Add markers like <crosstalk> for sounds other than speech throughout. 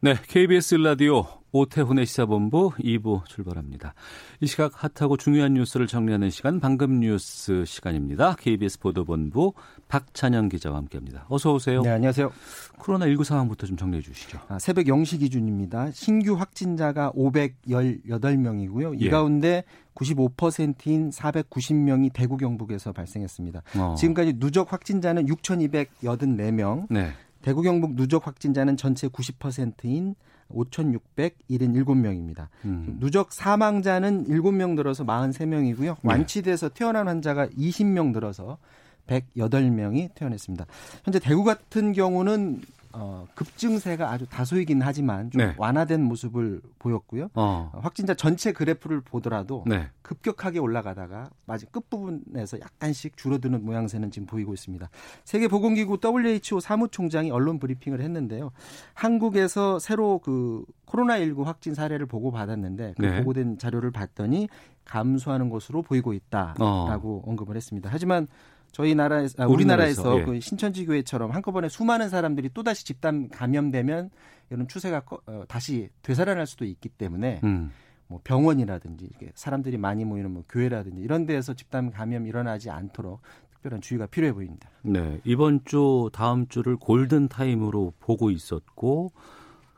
네, KBS 라디오 오태훈의 시사본부 2부 출발합니다. 이 시각 핫하고 중요한 뉴스를 정리하는 시간 방금 뉴스 시간입니다. KBS 보도본부 박찬영 기자와 함께합니다. 어서 오세요. 네, 안녕하세요. 코로나19 상황부터 좀 정리해 주시죠. 아, 새벽 0시 기준입니다. 신규 확진자가 518명이고요. 이 예. 가운데 95%인 490명이 대구 경북에서 발생했습니다. 어. 지금까지 누적 확진자는 6,284명, 네. 대구 경북 누적 확진자는 전체 90%인 5,677명입니다. 음. 누적 사망자는 7명 늘어서 43명이고요. 완치돼서 태어난 환자가 20명 늘어서 108명이 태어났습니다. 현재 대구 같은 경우는 어, 급증세가 아주 다소이긴 하지만 좀 네. 완화된 모습을 보였고요. 어. 어, 확진자 전체 그래프를 보더라도 네. 급격하게 올라가다가 마지 끝부분에서 약간씩 줄어드는 모양새는 지금 보이고 있습니다. 세계보건기구 WHO 사무총장이 언론 브리핑을 했는데요. 한국에서 새로 그 코로나19 확진 사례를 보고 받았는데 그 네. 보고된 자료를 봤더니 감소하는 것으로 보이고 있다라고 언급을 했습니다. 하지만 저희 나라에서 아, 우리나라에서, 우리나라에서 예. 그 신천지 교회처럼 한꺼번에 수많은 사람들이 또 다시 집단 감염되면 이런 추세가 꺼- 어, 다시 되살아날 수도 있기 때문에 음. 뭐 병원이라든지 이렇게 사람들이 많이 모이는 뭐 교회라든지 이런 데에서 집단 감염 일어나지 않도록 특별한 주의가 필요해 보입니다. 네. 이번 주 다음 주를 골든 타임으로 보고 있었고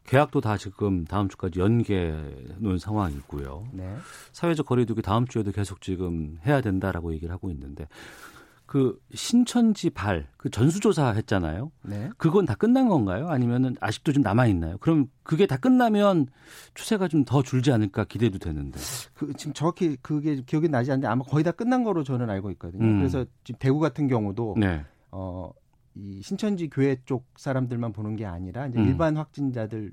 계약도 다 지금 다음 주까지 연계 놓은 상황이고요. 네. 사회적 거리두기 다음 주에도 계속 지금 해야 된다라고 얘기를 하고 있는데 그 신천지 발 그 전수조사 했잖아요. 네. 그건 다 끝난 건가요? 아니면은 아직도 좀 남아 있나요? 그럼 그게 다 끝나면 추세가 좀 더 줄지 않을까 기대도 되는데. 그 지금 정확히 그게 기억이 나지 않는데 아마 거의 다 끝난 거로 저는 알고 있거든요. 음. 그래서 지금 대구 같은 경우도 네. 어, 이 신천지 교회 쪽 사람들만 보는 게 아니라 이제 음. 일반 확진자들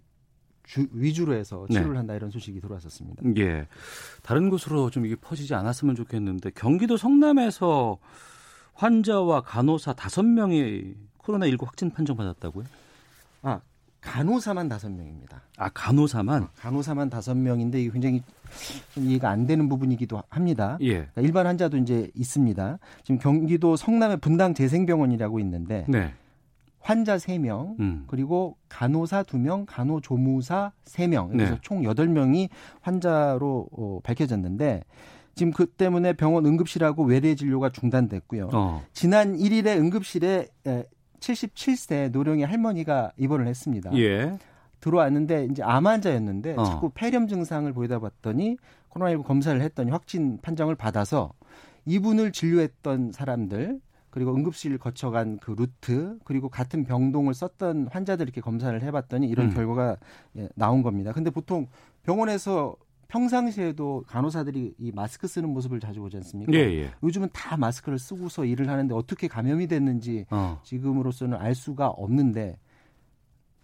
주, 위주로 해서 치료를 네. 한다 이런 소식이 들어왔었습니다. 예. 다른 곳으로 좀 이게 퍼지지 않았으면 좋겠는데 경기도 성남에서 환자와 간호사 다섯 명이 코로나19 확진 판정받았다고요? 아 간호사만 다섯 명입니다. 아, 간호사만? 간호사만 다섯 명인데 이게 굉장히 좀 이해가 안 되는 부분이기도 합니다. 예. 그러니까 일반 환자도 이제 있습니다. 지금 경기도 성남의 분당 재생병원이라고 있는데 네. 환자 3명, 음. 그리고 간호사 2명, 간호조무사 3명, 그래서 네. 총 8명이 환자로 어, 밝혀졌는데 지금 그 때문에 병원 응급실하고 외래 진료가 중단됐고요. 어. 지난 1일에 응급실에 에, 77세 노령의 할머니가 입원을 했습니다. 예. 들어왔는데 이제 암 환자였는데 어. 자꾸 폐렴 증상을 보이다 봤더니 코로나19 검사를 했더니 확진 판정을 받아서 이분을 진료했던 사람들 그리고 응급실 거쳐간 그 루트 그리고 같은 병동을 썼던 환자들 이렇게 검사를 해봤더니 이런 음. 결과가 예, 나온 겁니다. 근데 보통 병원에서 평상시에도 간호사들이 이 마스크 쓰는 모습을 자주 보지 않습니까? 예, 예. 요즘은 다 마스크를 쓰고서 일을 하는데 어떻게 감염이 됐는지 어. 지금으로서는 알 수가 없는데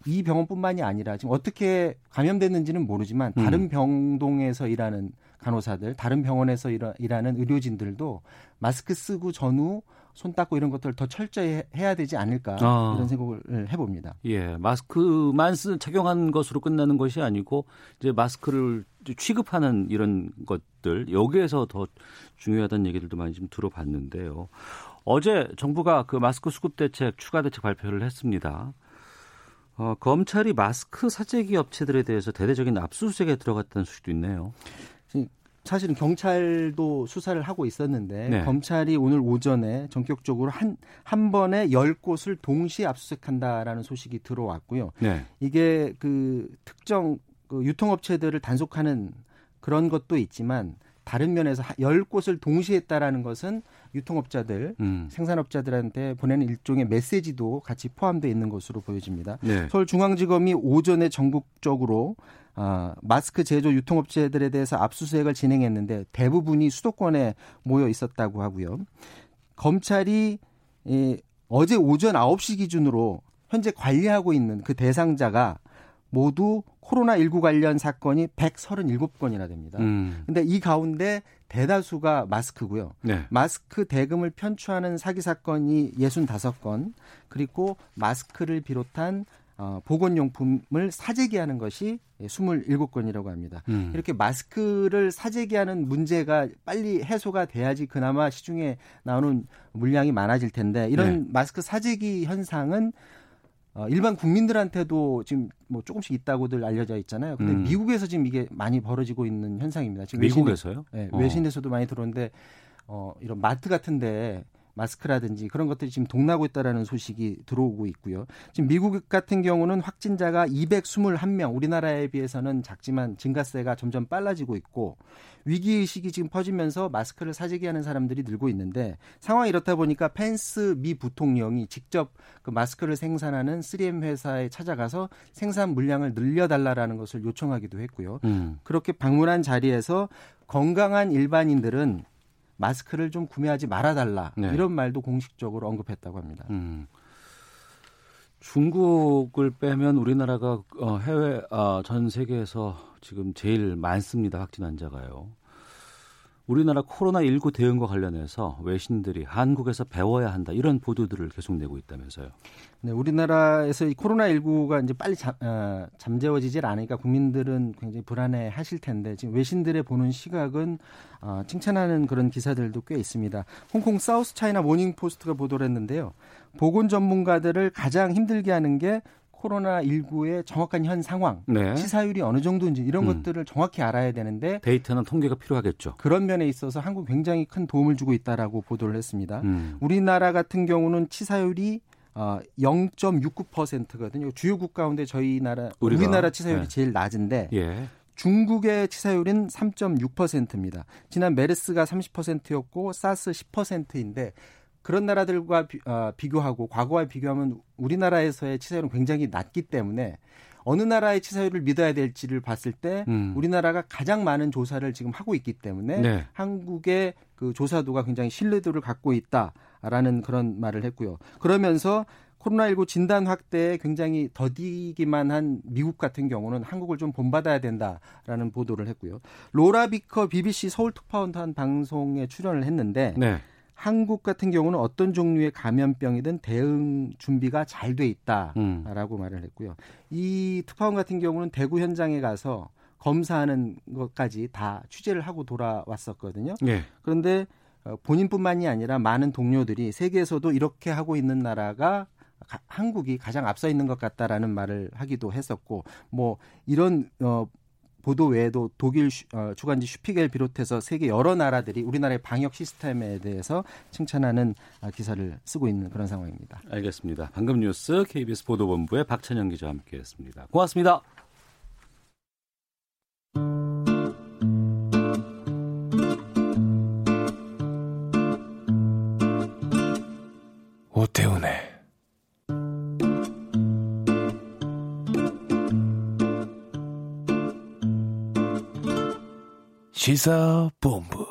이 병원뿐만이 아니라 지금 어떻게 감염됐는지는 모르지만 음. 다른 병동에서 일하는 간호사들, 다른 병원에서 일하, 일하는 의료진들도 마스크 쓰고 전후 손 닦고 이런 것들을 더 철저히 해- 해야 되지 않을까 아. 이런 생각을 해봅니다. 예, 마스크만 쓰, 착용한 것으로 끝나는 것이 아니고 이제 마스크를 취급하는 이런 것들 여기에서 더 중요하다는 얘기들도 많이 좀 들어봤는데요. 어제 정부가 그 마스크 수급 대책 추가 대책 발표를 했습니다. 어, 검찰이 마스크 사재기 업체들에 대해서 대대적인 압수수색에 들어갔다는 소식도 있네요. 사실은 경찰도 수사를 하고 있었는데 네. 검찰이 오늘 오전에 전격적으로 한, 한 번에 열 곳을 동시에 압수수색한다라는 소식이 들어왔고요. 네. 이게 그 특정 그 유통업체들을 단속하는 그런 것도 있지만 다른 면에서 하- 열 곳을 동시에 했다라는 것은 유통업자들, 음. 생산업자들한테 보내는 일종의 메시지도 같이 포함되어 있는 것으로 보여집니다. 네. 서울중앙지검이 오전에 전국적으로 아, 마스크 제조 유통업체들에 대해서 압수수색을 진행했는데 대부분이 수도권에 모여 있었다고 하고요. 검찰이 이, 어제 오전 9시 기준으로 현재 관리하고 있는 그 대상자가 모두 코로나19 관련 사건이 137건이나 됩니다. 음. 근데 이 가운데 대다수가 마스크고요. 네. 마스크 대금을 편취하는 사기 사건이 65건, 그리고 마스크를 비롯한 어, 보건용품을 사재기하는 것이 27건이라고 합니다. 음. 이렇게 마스크를 사재기하는 문제가 빨리 해소가 돼야지 그나마 시중에 나오는 물량이 많아질 텐데 이런 네. 마스크 사재기 현상은 어, 일반 국민들한테도 지금 뭐 조금씩 있다고들 알려져 있잖아요. 근데 음. 미국에서 지금 이게 많이 벌어지고 있는 현상입니다. 지금 미국에서요? 외신, 네, 어. 외신에서도 많이 들어오는데 어, 이런 마트 같은데 마스크라든지 그런 것들이 지금 동나고 있다라는 소식이 들어오고 있고요. 지금 미국 같은 경우는 확진자가 221명, 우리나라에 비해서는 작지만 증가세가 점점 빨라지고 있고 위기 의식이 지금 퍼지면서 마스크를 사재기 하는 사람들이 늘고 있는데 상황이 이렇다 보니까 펜스 미 부통령이 직접 그 마스크를 생산하는 3M 회사에 찾아가서 생산 물량을 늘려달라라는 것을 요청하기도 했고요. 음. 그렇게 방문한 자리에서 건강한 일반인들은 마스크를 좀 구매하지 말아달라 네. 이런 말도 공식적으로 언급했다고 합니다. 음. 중국을 빼면 우리나라가 어, 해외 아, 전 세계에서 지금 제일 많습니다 확진 환자가요. 우리나라 코로나19 대응과 관련해서 외신들이 한국에서 배워야 한다 이런 보도들을 계속 내고 있다면서요. 네, 우리나라에서 이 코로나19가 이제 빨리 잠, 어, 잠재워지질 않으니까 국민들은 굉장히 불안해 하실 텐데 지금 외신들의 보는 시각은 어, 칭찬하는 그런 기사들도 꽤 있습니다. 홍콩 사우스 차이나 모닝 포스트가 보도를 했는데요. 보건 전문가들을 가장 힘들게 하는 게 코로나19의 정확한 현 상황, 네. 치사율이 어느 정도인지 이런 음. 것들을 정확히 알아야 되는데 데이터나 통계가 필요하겠죠. 그런 면에 있어서 한국 굉장히 큰 도움을 주고 있다라고 보도를 했습니다. 음. 우리나라 같은 경우는 치사율이 어, 0.69%거든요. 주요 국 가운데 저희 나라 우리가, 우리나라 치사율이 네. 제일 낮은데 예. 중국의 치사율은 3.6%입니다. 지난 메르스가 30%였고 사스 10%인데 그런 나라들과 비, 어, 비교하고 과거와 비교하면 우리나라에서의 치사율은 굉장히 낮기 때문에 어느 나라의 치사율을 믿어야 될지를 봤을 때 음. 우리나라가 가장 많은 조사를 지금 하고 있기 때문에 네. 한국의 그 조사도가 굉장히 신뢰도를 갖고 있다라는 그런 말을 했고요. 그러면서 코로나19 진단 확대에 굉장히 더디기만 한 미국 같은 경우는 한국을 좀 본받아야 된다라는 보도를 했고요. 로라 비커 BBC 서울 특파원 한 방송에 출연을 했는데 네. 한국 같은 경우는 어떤 종류의 감염병이든 대응 준비가 잘 돼 있다라고 음. 말을 했고요. 이 특파원 같은 경우는 대구 현장에 가서 검사하는 것까지 다 취재를 하고 돌아왔었거든요. 예. 그런데 어, 본인뿐만이 아니라 많은 동료들이 세계에서도 이렇게 하고 있는 나라가 가- 한국이 가장 앞서 있는 것 같다라는 말을 하기도 했었고 뭐 이런 어 보도 외에도 독일 슈- 어, 주간지 슈피겔 비롯해서 세계 여러 나라들이 우리나라의 방역 시스템에 대해서 칭찬하는 아, 기사를 쓰고 있는 그런 상황입니다. 알겠습니다. 방금 뉴스 KBS 보도본부의 박찬영 기자와 함께했습니다. 고맙습니다. 오태훈의 시사본부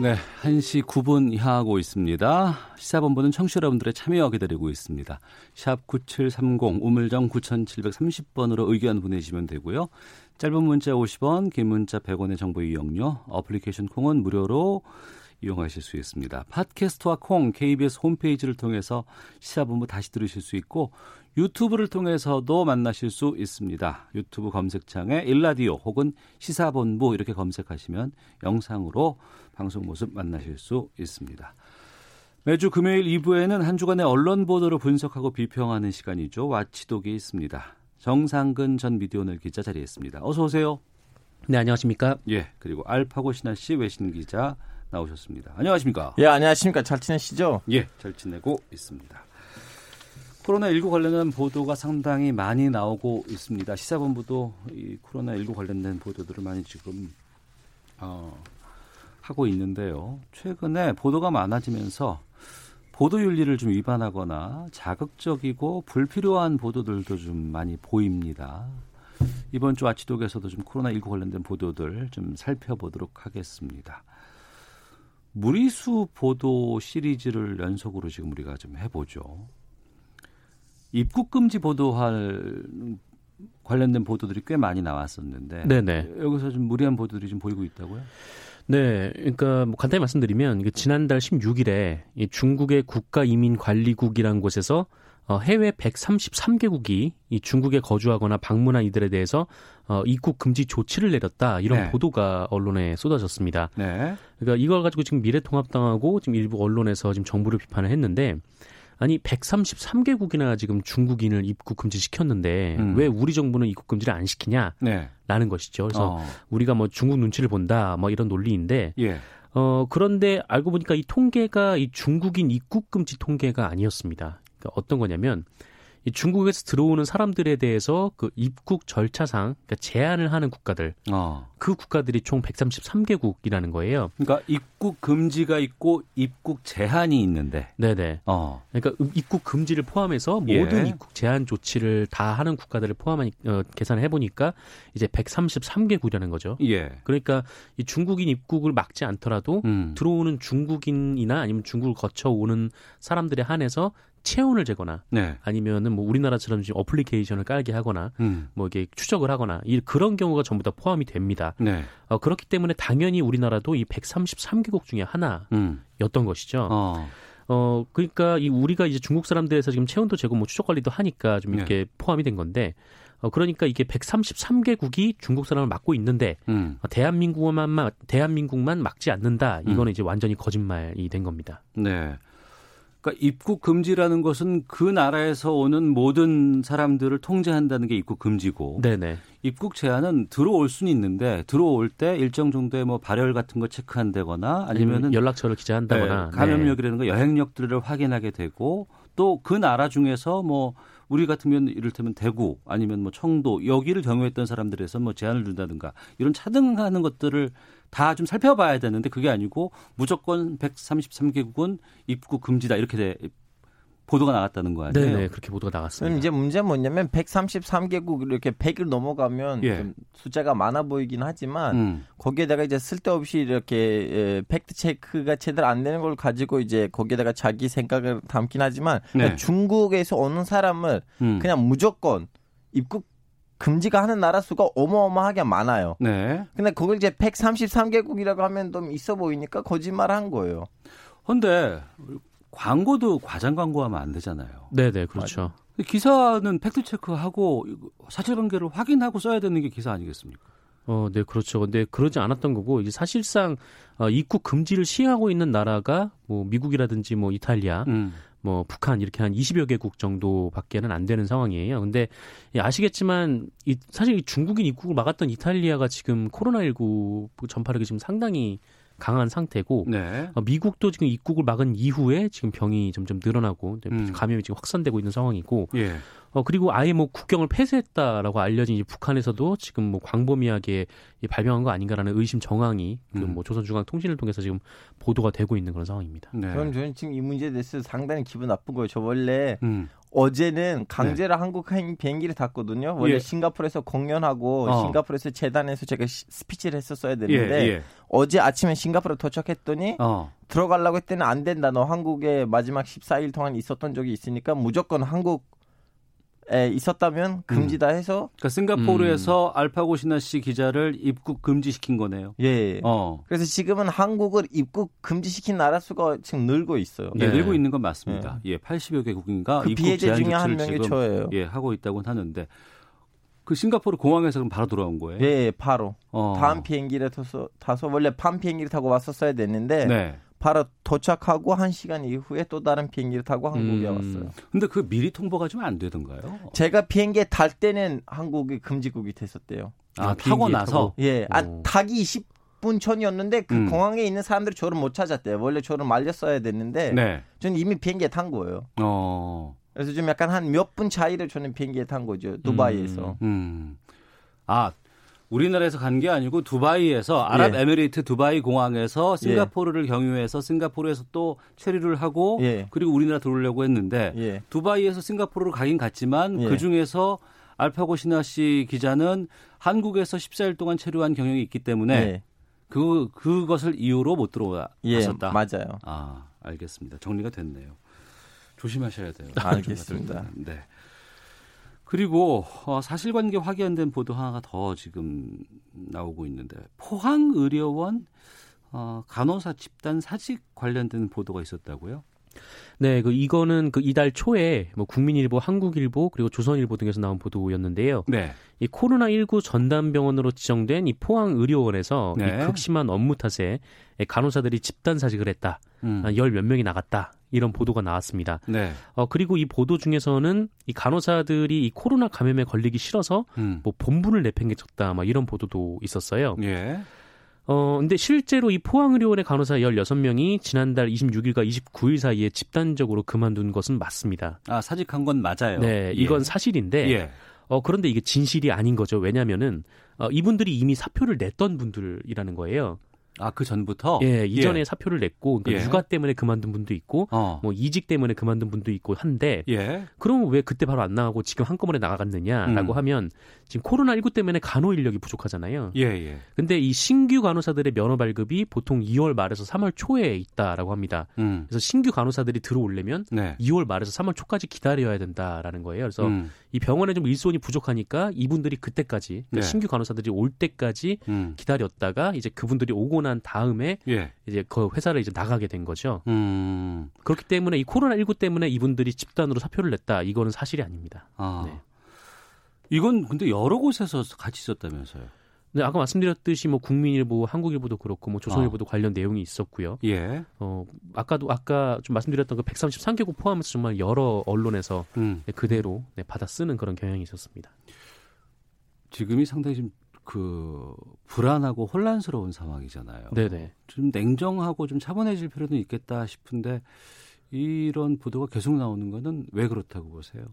네, 1시 9분 향하고 있습니다. 시사본부는 청취자 여러분들의 참여 기다리고 있습니다. 샵 9730 우물정 9730번으로 의견 보내시면 되고요. 짧은 문자 50원, 긴 문자 100원의 정보 이용료, 어플리케이션 콩은 무료로 이용하실 수 있습니다. 팟캐스트와 콩, KBS 홈페이지를 통해서 시사본부 다시 들으실 수 있고 유튜브를 통해서도 만나실 수 있습니다. 유튜브 검색창에 일라디오 혹은 시사본부 이렇게 검색하시면 영상으로 방송 모습 만나실 수 있습니다. 매주 금요일 2부에는 한 주간의 언론 보도를 분석하고 비평하는 시간이죠. 와치독이 있습니다. 정상근 전 미디어오늘 기자 자리했습니다. 어서 오세요. 네, 안녕하십니까? 예, 그리고 알파고 신하 씨 외신 기자 나오셨습니다. 안녕하십니까? 예, 안녕하십니까. 잘 지내시죠? 예, 잘 지내고 있습니다. 코로나19 관련한 보도가 상당히 많이 나오고 있습니다. 시사본부도 이 코로나19 관련된 보도들을 많이 지금 어, 하고 있는데요. 최근에 보도가 많아지면서 보도 윤리를 좀 위반하거나 자극적이고 불필요한 보도들도 좀 많이 보입니다. 이번 주 아치독에서도 좀 코로나19 관련된 보도들 좀 살펴보도록 하겠습니다. 무리수 보도 시리즈를 연속으로 지금 우리가 좀 해보죠. 입국 금지 보도할 관련된 보도들이 꽤 많이 나왔었는데 네네. 여기서 좀 무리한 보도들이 좀 보이고 있다고요? 네, 그러니까 뭐 간단히 말씀드리면 지난달 16일에 이 중국의 국가이민관리국이라는 곳에서 어, 해외 133개국이 이 중국에 거주하거나 방문한 이들에 대해서 어, 입국 금지 조치를 내렸다 이런 네. 보도가 언론에 쏟아졌습니다. 네. 그러니까 이걸 가지고 지금 미래통합당하고 지금 일부 언론에서 지금 정부를 비판을 했는데 아니 133개국이나 지금 중국인을 입국 금지 시켰는데 음. 왜 우리 정부는 입국 금지를 안 시키냐라는 네. 것이죠. 그래서 어. 우리가 뭐 중국 눈치를 본다 뭐 이런 논리인데 예. 어 그런데 알고 보니까 이 통계가 이 중국인 입국 금지 통계가 아니었습니다. 그러니까 어떤 거냐면 이 중국에서 들어오는 사람들에 대해서 그 입국 절차상 그러니까 제한을 하는 국가들 어. 그 국가들이 총 133개국이라는 거예요. 그러니까 입국 금지가 있고 입국 제한이 있는데. 네네. 어. 그러니까 음- 입국 금지를 포함해서 예. 모든 입국 제한 조치를 다 하는 국가들을 포함한 어, 계산을 해보니까 이제 133개국이라는 거죠. 예. 그러니까 이 중국인 입국을 막지 않더라도 음. 들어오는 중국인이나 아니면 중국을 거쳐 오는 사람들에 한해서 체온을 재거나 네. 아니면은 뭐 우리나라처럼 지금 어플리케이션을 깔게 하거나 음. 뭐 이게 추적을 하거나 이 그런 경우가 전부 다 포함이 됩니다. 네. 어, 그렇기 때문에 당연히 우리나라도 이 133개국 중에 하나였던 음. 것이죠. 어. 어, 그러니까 이 우리가 이제 중국 사람들에서 지금 체온도 재고 뭐 추적 관리도 하니까 좀 이렇게 포함이 된 건데 어, 그러니까 이게 133개국이 중국 사람을 막고 있는데 음. 어, 대한민국만 대한민국만 막지 않는다. 이거는 이제 완전히 거짓말이 된 겁니다. 네. 그러니까 입국 금지라는 것은 그 나라에서 오는 모든 사람들을 통제한다는 게 입국 금지고 네네. 입국 제한은 들어올 수는 있는데 들어올 때 일정 정도의 뭐 발열 같은 거 체크한다거나 아니면은 연락처를 기재한다거나 네, 감염력이라는 거 여행력들을 확인하게 되고 또 그 나라 중에서 뭐 우리 같으면 이를테면 대구 아니면 뭐 청도 여기를 경유했던 사람들에서 뭐 제한을 둔다든가 이런 차등하는 것들을 다 좀 살펴봐야 되는데 그게 아니고 무조건 133개국은 입국 금지다 이렇게 돼 보도가 나갔다는 거 아니에요? 네네 그렇게 보도가 나갔습니다. 그럼 이제 문제는 뭐냐면 133개국 이렇게 100을 넘어가면 예. 좀 숫자가 많아 보이긴 하지만 음. 거기에다가 이제 쓸데없이 이렇게 에, 팩트 체크가 제대로 안 되는 걸 가지고 이제 거기에다가 자기 생각을 담긴 하지만 네. 중국에서 오는 사람을 음. 그냥 무조건 입국 금지가 하는 나라 수가 어마어마하게 많아요. 네. 근데 그걸 이제 133개국이라고 하면 좀 있어 보이니까 거짓말 한 거예요. 근데 광고도 과장 광고하면 안 되잖아요. 네네 그렇죠. 기사는 팩트 체크하고 사실관계를 확인하고 써야 되는 게 기사 아니겠습니까? 어, 네, 그렇죠. 근데 그러지 않았던 거고, 이제 사실상, 어, 입국 금지를 시행하고 있는 나라가, 뭐, 미국이라든지, 뭐, 이탈리아, 음. 뭐, 북한, 이렇게 한 20여 개국 정도밖에는 안 되는 상황이에요. 근데, 예, 아시겠지만, 이, 사실 이 중국인 입국을 막았던 이탈리아가 지금 코로나19 전파력이 지금 상당히 강한 상태고, 네. 어, 미국도 지금 입국을 막은 이후에 지금 병이 점점 늘어나고, 이제 음. 감염이 지금 확산되고 있는 상황이고, 예. 어, 그리고 아예 뭐 국경을 폐쇄했다라고 알려진 이 북한에서도 지금 뭐 광범위하게 이 발병한 거 아닌가라는 의심 정황이 그 음. 뭐 조선중앙통신을 통해서 지금 보도가 되고 있는 그런 상황입니다. 네. 저는, 저는 지금 이 문제에 대해서 상당히 기분 나쁜 거예요. 저 원래 음. 어제는 강제로 한국 행- 비행기를 탔거든요. 원래 예. 싱가포르에서 공연하고 어. 싱가포르에서 재단에서 제가 시- 스피치를 했었어야 예, 되는데 예. 어제 아침에 싱가포르 도착했더니 어. 들어가려고 했더니 안 된다. 너 한국에 마지막 14일 동안 있었던 적이 있으니까 무조건 한국 에 있었다면 금지다 해서 그러니까 싱가포르에서 알파고 신하 씨 기자를 입국 금지시킨 거네요. 예. 어. 그래서 지금은 한국을 입국 금지시킨 나라 수가 지금 늘고 있어요. 예, 네. 늘고 있는 건 맞습니다. 예, 80여 개국인가 그 입국 피해자 제한 중에 한 조치를 명이 지금 저예요. 예, 하고 있다고 하는데 그 싱가포르 공항에서 그럼 바로 돌아온 거예요? 예, 바로 어. 다음 비행기를 타서 타서 원래 밤 비행기를 타고 왔었어야 됐는데 네. 바로 도착하고 한 시간 이후에 또 다른 비행기를 타고 한국에 음. 왔어요. 근데 그 미리 통보가 좀 안 되던가요? 제가 비행기에 탈 때는 한국이 금지국이 됐었대요. 아, 아, 타고 나서 타고? 예, 아, 오. 타기 20분 전이었는데 그 음. 공항에 있는 사람들이 저를 못 찾았대요. 원래 저를 말렸어야 됐는데 네. 저는 이미 비행기에 탄 거예요. 어. 그래서 좀 약간 한 몇 분 차이를 저는 비행기에 탄 거죠. 두바이에서. 음. 아, 우리나라에서 간 게 아니고 두바이에서 아랍에미리트 두바이 공항에서 싱가포르를 경유해서 싱가포르에서 또 체류를 하고 예. 그리고 우리나라 들어오려고 했는데 예. 두바이에서 싱가포르로 가긴 갔지만 예. 그 중에서 알파고 신하 씨 기자는 한국에서 14일 동안 체류한 경력이 있기 때문에 예. 그 그것을 이유로 못 예, 들어왔었다. 맞아요. 아, 알겠습니다. 정리가 됐네요. 조심하셔야 돼요. 알겠습니다. 네. 그리고 어, 사실관계 확인된 보도 하나가 더 지금 나오고 있는데 포항 의료원 어, 간호사 집단 사직 관련된 보도가 있었다고요? 네, 그 이거는 그 이달 초에 뭐 국민일보, 한국일보 그리고 조선일보 등에서 나온 보도였는데요. 네. 이 코로나19 전담병원으로 지정된 이 포항 의료원에서 네. 이 극심한 업무 탓에 간호사들이 집단 사직을 했다. 음. 열몇 명이 나갔다. 이런 보도가 나왔습니다. 네. 어 그리고 이 보도 중에서는 이 간호사들이 이 코로나 감염에 걸리기 싫어서 음. 뭐 본분을 내팽개쳤다. 막 이런 보도도 있었어요. 예. 어, 근데 실제로 이 포항의료원의 간호사 16명이 지난달 26일과 29일 사이에 집단적으로 그만둔 것은 맞습니다. 아, 사직한 건 맞아요. 네, 예. 이건 사실인데, 예. 어, 그런데 이게 진실이 아닌 거죠. 왜냐면은, 어, 이분들이 이미 사표를 냈던 분들이라는 거예요. 아, 그 전부터? 예, 이전에 사표를 냈고, 그러니까 예. 육아 때문에 그만둔 분도 있고, 어. 뭐 이직 때문에 그만둔 분도 있고 한데, 예. 그러면 왜 그때 바로 안 나가고 지금 한꺼번에 나가갔느냐라고 음. 하면, 지금 코로나19 때문에 간호 인력이 부족하잖아요. 예, 예. 근데 이 신규 간호사들의 면허 발급이 보통 2월 말에서 3월 초에 있다라고 합니다. 음. 그래서 신규 간호사들이 들어오려면 네. 2월 말에서 3월 초까지 기다려야 된다라는 거예요. 그래서 음. 이 병원에 좀 일손이 부족하니까 이분들이 그때까지 그러니까 네. 신규 간호사들이 올 때까지 음. 기다렸다가 이제 그분들이 오고 난 다음에 예. 이제 그 회사를 이제 나가게 된 거죠. 음. 그렇기 때문에 이 코로나 19 때문에 이분들이 집단으로 사표를 냈다. 이거는 사실이 아닙니다. 아. 네. 이건 근데 여러 곳에서 같이 있었다면서요? 네, 아까 말씀드렸듯이 뭐 국민일보, 한국일보도 그렇고 뭐 조선일보도 관련 내용이 있었고요. 예. 어, 아까도 아까 좀 말씀드렸던 그 133개국 포함해서 정말 여러 언론에서 음. 네, 그대로 네, 받아 쓰는 그런 경향이 있었습니다. 지금이 상당히 좀 그 불안하고 혼란스러운 상황이잖아요. 네네. 좀 냉정하고 좀 차분해질 필요는 있겠다 싶은데 이런 보도가 계속 나오는 거는 왜 그렇다고 보세요?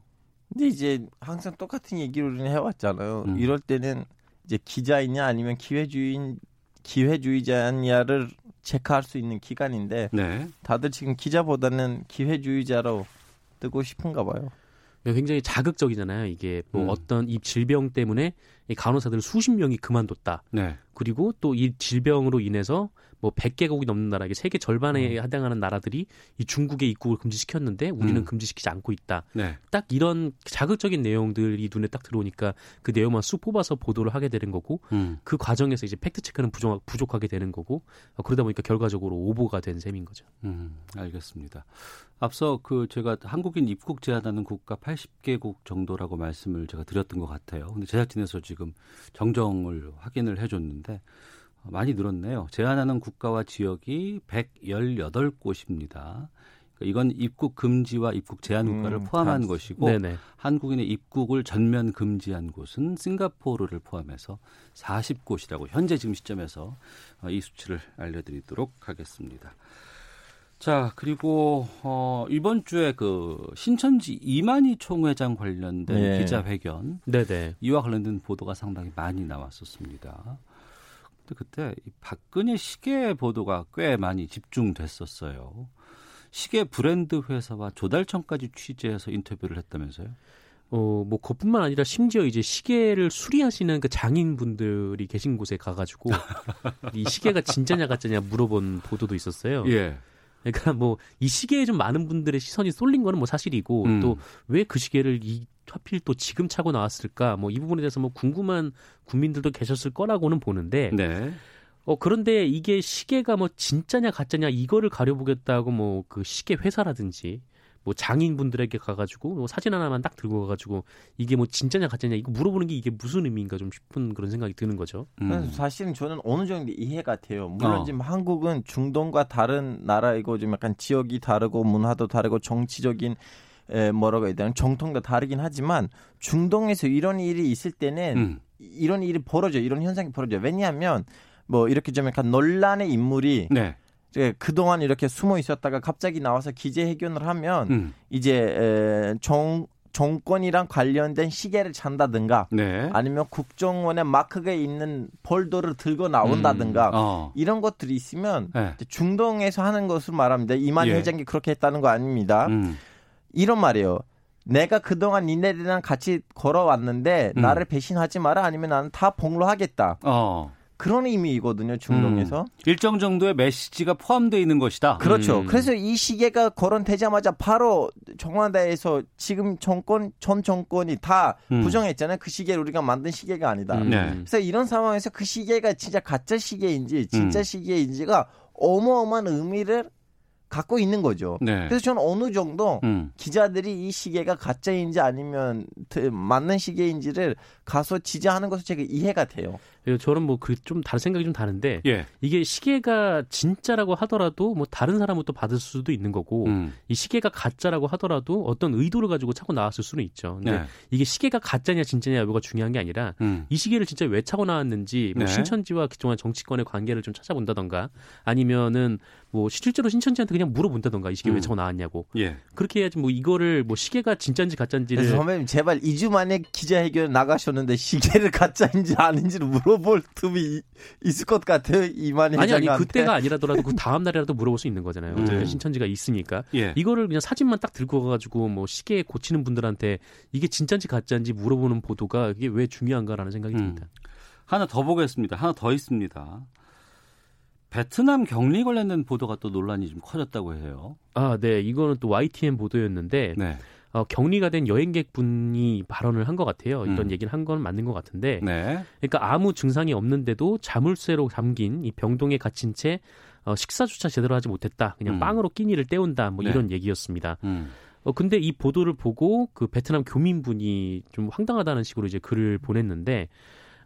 근데 이제 항상 똑같은 얘기를 해왔잖아요. 음. 이럴 때는 이제 기자이냐 아니면 기회주의인 기회주의자냐를 체크할 수 있는 기간인데 네. 다들 지금 기자보다는 기회주의자로 뜨고 싶은가 봐요. 굉장히 자극적이잖아요. 이게 뭐 음. 어떤 이 질병 때문에 이 간호사들 수십 명이 그만뒀다. 네. 그리고 또 이 질병으로 인해서 뭐 100개국이 넘는 나라, 이게 세계 절반에 해당하는 나라들이 이 중국의 입국을 금지시켰는데 우리는 음. 금지시키지 않고 있다. 네. 딱 이런 자극적인 내용들이 눈에 딱 들어오니까 그 내용만 쑥 뽑아서 보도를 하게 되는 거고 음. 그 과정에서 이제 팩트 체크는 부족, 부족하게 되는 거고 어, 그러다 보니까 결과적으로 오보가 된 셈인 거죠. 음, 알겠습니다. 앞서 그 제가 한국인 입국 제한하는 국가 80개국 정도라고 말씀을 제가 드렸던 것 같아요. 근데 제작진에서 지금 정정을 확인을 해줬는데 어, 많이 늘었네요. 제한하는 국가와 지역이 118곳입니다. 이건 입국 금지와 입국 제한 국가를 음, 포함한 다- 것이고 네네. 한국인의 입국을 전면 금지한 곳은 싱가포르를 포함해서 40곳이라고 현재 지금 시점에서 어, 이 수치를 알려드리도록 하겠습니다. 자 그리고 어, 이번 주에 그 신천지 이만희 총회장 관련된 예. 기자회견 네네. 이와 관련된 보도가 상당히 많이 나왔었습니다. 근데 그때 이 박근혜 시계 보도가 꽤 많이 집중됐었어요. 시계 브랜드 회사와 조달청까지 취재해서 인터뷰를 했다면서요? 어, 뭐, 그뿐만 아니라 심지어 이제 시계를 수리하시는 그 장인분들이 계신 곳에 가가지고 <laughs> 이 시계가 진짜냐 가짜냐 물어본 보도도 있었어요. 예. 그러니까 뭐 이 시계에 좀 많은 분들의 시선이 쏠린 거는 뭐 사실이고 음. 또왜 그 시계를 이 하필 또 지금 차고 나왔을까 뭐 이 부분에 대해서 뭐 궁금한 국민들도 계셨을 거라고는 보는데 네. 어 그런데 이게 시계가 뭐 진짜냐 가짜냐 이거를 가려보겠다고 뭐 그 시계 회사라든지 뭐 장인분들에게 가가지고 뭐 사진 하나만 딱 들고 가가지고 이게 뭐 진짜냐 가짜냐 이거 물어보는 게 이게 무슨 의미인가 좀 싶은 그런 생각이 드는 거죠. 음. 사실은 저는 어느 정도 이해가 돼요. 물론 어. 지금 한국은 중동과 다른 나라 이고 좀 약간 지역이 다르고 문화도 다르고 정치적인 에, 뭐라고 해야 되나 정통도 다르긴 하지만 중동에서 이런 일이 있을 때는 음. 이런 일이 벌어져 이런 현상이 벌어져. 왜냐하면 뭐 이렇게 좀 약간 논란의 인물이 네. 그동안 이렇게 숨어 있었다가 갑자기 나와서 기재회견을 하면 음. 이제 에, 정 정권이랑 관련된 시계를 잔다든가 네. 아니면 국정원의 마크가 있는 폴더를 들고 나온다든가 음. 어. 이런 것들이 있으면 네. 중동에서 하는 것을 말합니다. 이만희 예. 회장이 그렇게 했다는 거 아닙니다. 음. 이런 말이에요. 내가 그동안 니네들이랑 같이 걸어왔는데 음. 나를 배신하지 마라 아니면 나는 다 복로하겠다. 어. 그런 의미이거든요. 중동에서. 음. 일정 정도의 메시지가 포함되어 있는 것이다. 그렇죠. 음. 그래서 이 시계가 거론되자마자 바로 청와대에서 지금 정권 전 정권이 다 음. 부정했잖아요. 그 시계를 우리가 만든 시계가 아니다. 음. 네. 그래서 이런 상황에서 그 시계가 진짜 가짜 시계인지 진짜 음. 시계인지가 어마어마한 의미를 갖고 있는 거죠. 네. 그래서 저는 어느 정도 음. 기자들이 이 시계가 가짜인지 아니면 드- 맞는 시계인지를 가서 지지하는 것을 제가 이해가 돼요. 저는 뭐 그 좀 다른 생각이 좀 다른데 예. 이게 시계가 진짜라고 하더라도 뭐 다른 사람은 또 받을 수도 있는 거고 음. 이 시계가 가짜라고 하더라도 어떤 의도를 가지고 차고 나왔을 수는 있죠. 근데 네. 이게 시계가 가짜냐 진짜냐 여부가 중요한 게 아니라 음. 이 시계를 진짜 왜 차고 나왔는지 뭐 네. 신천지와 그동안 정치권의 관계를 좀 찾아본다던가 아니면은 뭐 실제로 신천지한테 그냥 물어본다던가 이 시계 음. 왜 차고 나왔냐고 예. 그렇게 해야지 뭐 이거를 뭐 시계가 진짜인지 가짜인지를 그래서 선배님 제발 2주 만에 기자회견 나가셨는데 시계를 가짜인지 아닌지를 물어 볼 틈이 이- 있을 것 같아요. 이만희 아니 아니. 그때가 아니라더라도 그 다음 날이라도 물어볼 수 있는 거잖아요. 음. 신천지가 있으니까 예. 이거를 그냥 사진만 딱 들고 가가지고 뭐 시계 고치는 분들한테 이게 진짜인지 가짜인지 물어보는 보도가 이게 왜 중요한가라는 생각이 음. 듭니다. 하나 더 보겠습니다. 하나 더 있습니다. 베트남 격리 관련된 보도가 또 논란이 좀 커졌다고 해요. 아, 네, 이거는 또 YTN 보도였는데 네. 어, 격리가 된 여행객분이 발언을 한 것 같아요. 이런 음. 얘기를 한 건 맞는 것 같은데, 네. 그러니까 아무 증상이 없는데도 자물쇠로 잠긴 이 병동에 갇힌 채 어, 식사조차 제대로 하지 못했다. 그냥 음. 빵으로 끼니를 때운다. 뭐 네. 이런 얘기였습니다. 음. 어 근데 이 보도를 보고 그 베트남 교민분이 좀 황당하다는 식으로 이제 글을 보냈는데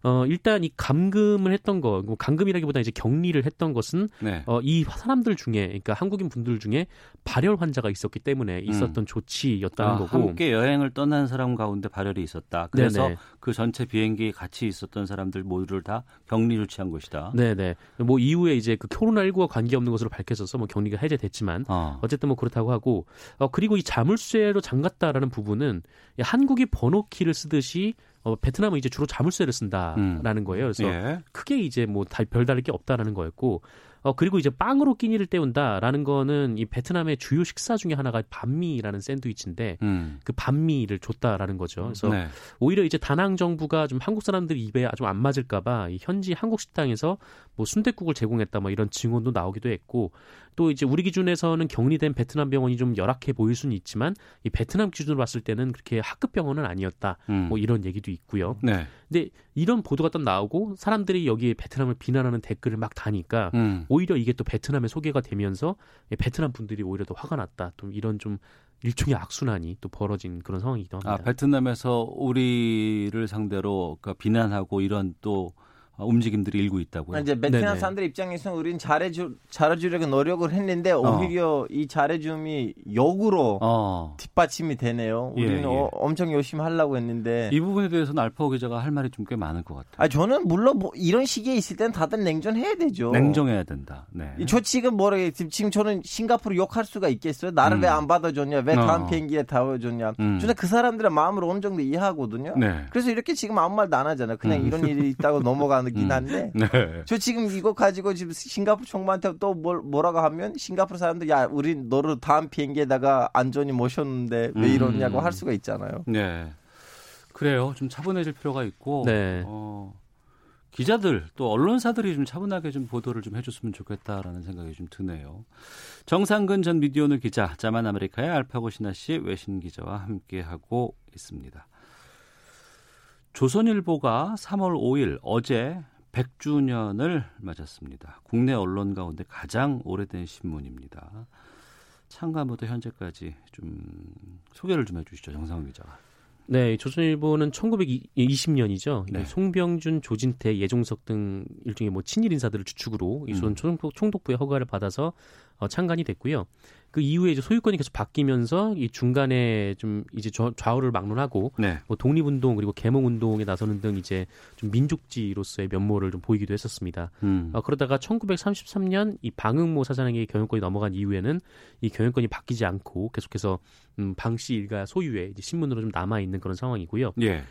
어 일단 이 감금을 했던 거, 뭐 감금이라기보다 이제 격리를 했던 것은 네. 어 이 사람들 중에 그러니까 한국인 분들 중에 발열 환자가 있었기 때문에 있었던 조치였다는 아, 거고. 함께 여행을 떠난 사람 가운데 발열이 있었다. 그래서 네네. 그 전체 비행기에 같이 있었던 사람들 모두를 다 격리 조치한 것이다. 네네. 뭐 이후에 이제 그 코로나19와 관계없는 것으로 밝혀져서 뭐 격리가 해제됐지만 어. 어쨌든 뭐 그렇다고 하고 어 그리고 이 자물쇠로 잠갔다라는 부분은 이 한국이 번호키를 쓰듯이 어 베트남은 이제 주로 자물쇠를 쓴다라는 거예요. 그래서 예. 크게 이제 뭐 다- 별다를 게 없다라는 거였고 어 그리고 이제 빵으로 끼니를 때운다라는 거는 이 베트남의 주요 식사 중에 하나가 반미라는 샌드위치인데 음. 그 반미를 줬다라는 거죠. 그래서 네. 오히려 이제 다낭 정부가 좀 한국 사람들 입에 좀 안 맞을까봐 이 현지 한국 식당에서 뭐 순댓국을 제공했다 뭐 이런 증언도 나오기도 했고 또 이제 우리 기준에서는 격리된 베트남 병원이 좀 열악해 보일 수는 있지만 이 베트남 기준으로 봤을 때는 그렇게 학급 병원은 아니었다 음. 뭐 이런 얘기도 있고요. 네. 근데 이런 보도가 딱 나오고 사람들이 여기에 베트남을 비난하는 댓글을 막 다니까 음. 오히려 이게 또 베트남에 소개가 되면서 이 베트남 분들이 오히려 더 화가 났다. 또 이런 좀 일종의 악순환이 또 벌어진 그런 상황이기도 합니다. 아, 베트남에서 우리를 상대로 그러니까 비난하고 이런 또 어, 움직임들이 일고 있다고요. 이제 베트남. 사람들 입장에서는 우리는 잘해주 잘해주려고 노력을 했는데 오히려 이 잘해줌이 역으로 어. 뒷받침이 되네요. 예, 우리는 예. 어, 엄청 열심히 하려고 했는데. 이 부분에 대해서는 알파오 기자가 할 말이 좀 꽤 많을 것 같아요. 아 저는 물론 뭐 이런 시기에 있을 땐 다들 냉정해야 되죠. 냉정해야 된다. 네. 저 지금 뭐라 해 지금 저는 싱가포르 욕할 수가 있겠어요? 나를 음. 왜안 받아줬냐? 왜 다음 어. 비행기에 타워줬냐? 음. 저는 그 사람들의 마음을 어느 정도 이해하거든요. 네. 그래서 이렇게 지금 아무 말도 안 하잖아요. 그냥 음. 이런 일이 있다고 <laughs> 넘어가 긴 음. 한데. <laughs> 네. 저 지금 이거 가지고 지금 싱가포르 총무한테 또 뭘, 뭐라고 하면 싱가포르 사람들 야 우리 너를 다음 비행기에다가 안전히 모셨는데 왜 음. 이러냐고 할 수가 있잖아요. 네. 그래요. 좀 차분해질 필요가 있고 네. 어, 기자들 또 언론사들이 좀 차분하게 좀 보도를 좀 해줬으면 좋겠다라는 생각이 좀 드네요. 정상근 전 미디어오늘 기자, 자만 아메리카의 알파고 신하 씨 외신 기자와 함께 하고 있습니다. 조선일보가 3월 5일 어제 100주년을 맞았습니다. 국내 언론 가운데 가장 오래된 신문입니다. 창간부터 현재까지 좀 소개를 좀 해주시죠, 정상훈 기자가. 네, 조선일보는 1920년이죠. 네. 송병준, 조진태, 예종석 등 일종의 뭐 친일 인사들을 주축으로 이 조선 음. 총독, 총독부의 허가를 받아서 어, 창간이 됐고요. 그 이후에 이제 소유권이 계속 바뀌면서 이 중간에 좀 이제 좌- 좌우를 막론하고 네. 뭐 독립운동 그리고 개몽운동에 나서는 등 이제 좀 민족지로서의 면모를 좀 보이기도 했었습니다. 음. 어, 그러다가 1933년 이 방응모 사장에게 경영권이 넘어간 이후에는 이 경영권이 바뀌지 않고 계속해서 음, 방씨 일가 소유의 이제 신문으로 좀 남아 있는 그런 상황이고요. 예.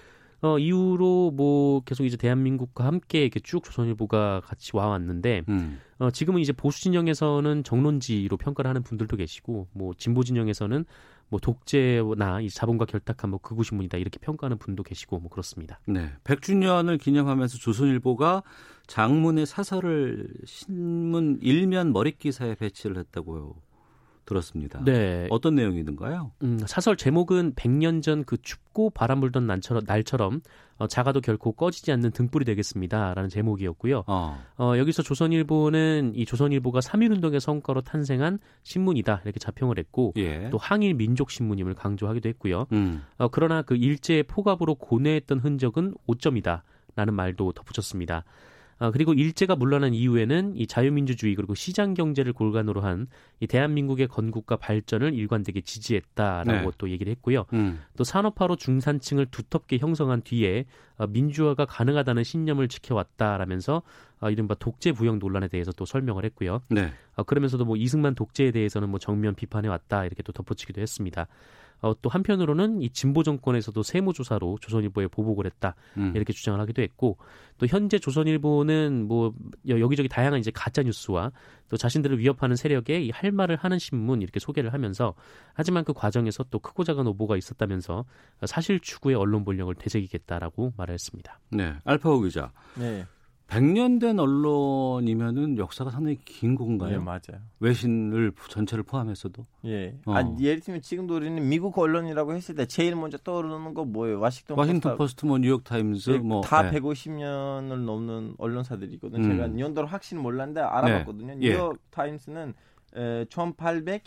어, 이후로 뭐 계속 이제 대한민국과 함께 이렇게 쭉 조선일보가 같이 와왔는데 음. 어, 지금은 이제 보수 진영에서는 정론지로 평가를 하는 분들도 계시고 뭐 진보 진영에서는 뭐 독재나 이 자본과 결탁한 뭐 극우 신문이다 이렇게 평가하는 분도 계시고 뭐 그렇습니다. 네. 100주년을 기념하면서 조선일보가 장문의 사설을 신문 일면 머릿 기사에 배치를 했다고요. 들었습니다. 네. 어떤 내용이든가요? 음, 사설 제목은 100년 전 그 춥고 바람 불던 날처럼, 날처럼 어, 작아도 결코 꺼지지 않는 등불이 되겠습니다라는 제목이었고요. 어. 어, 여기서 조선일보는 이 조선일보가 3.1운동의 성과로 탄생한 신문이다 이렇게 자평을 했고 예. 또 항일 민족 신문임을 강조하기도 했고요. 음. 어, 그러나 그 일제의 포갑으로 고뇌했던 흔적은 오점이다라는 말도 덧붙였습니다. 아, 그리고 일제가 물러난 이후에는 이 자유민주주의 그리고 시장 경제를 골간으로 한 이 대한민국의 건국과 발전을 일관되게 지지했다라고 네. 또 얘기를 했고요. 음. 또 산업화로 중산층을 두텁게 형성한 뒤에 어, 민주화가 가능하다는 신념을 지켜왔다라면서 어, 이른바 독재 부역 논란에 대해서 또 설명을 했고요. 네. 어, 그러면서도 뭐 이승만 독재에 대해서는 뭐 정면 비판해 왔다 이렇게 또 덧붙이기도 했습니다. 어, 또 한편으로는 이 진보 정권에서도 세무조사로 조선일보에 보복을 했다 음. 이렇게 주장을 하기도 했고 또 현재 조선일보는 뭐 여- 여기저기 다양한 이제 가짜 뉴스와 또 자신들을 위협하는 세력에 이 할 말을 하는 신문 이렇게 소개를 하면서 하지만 그 과정에서 또 크고 작은 오보가 있었다면서 사실 추구의 언론 본령을 되새기겠다라고 말을 했습니다. 네. 알파고 기자. 네, 100년 된 언론이면은 역사가 상당히 긴네 건가요? 맞아요. 외신을 전체를 포함해서도. 예. 어. 아, 예를 들면 지금도 우리는 미국 언론이라고 했을 때 제일 먼저 떠오르는 거 뭐예요? 와싱턴, 워싱턴 포스트. 뭐 뉴욕 타임스, 예, 뭐다 네. 150년을 넘는 언론사들이거든요. 음. 제가 연도를 확실히 몰랐는데 알아봤거든요. 예. 뉴욕 타임스는 에, 1800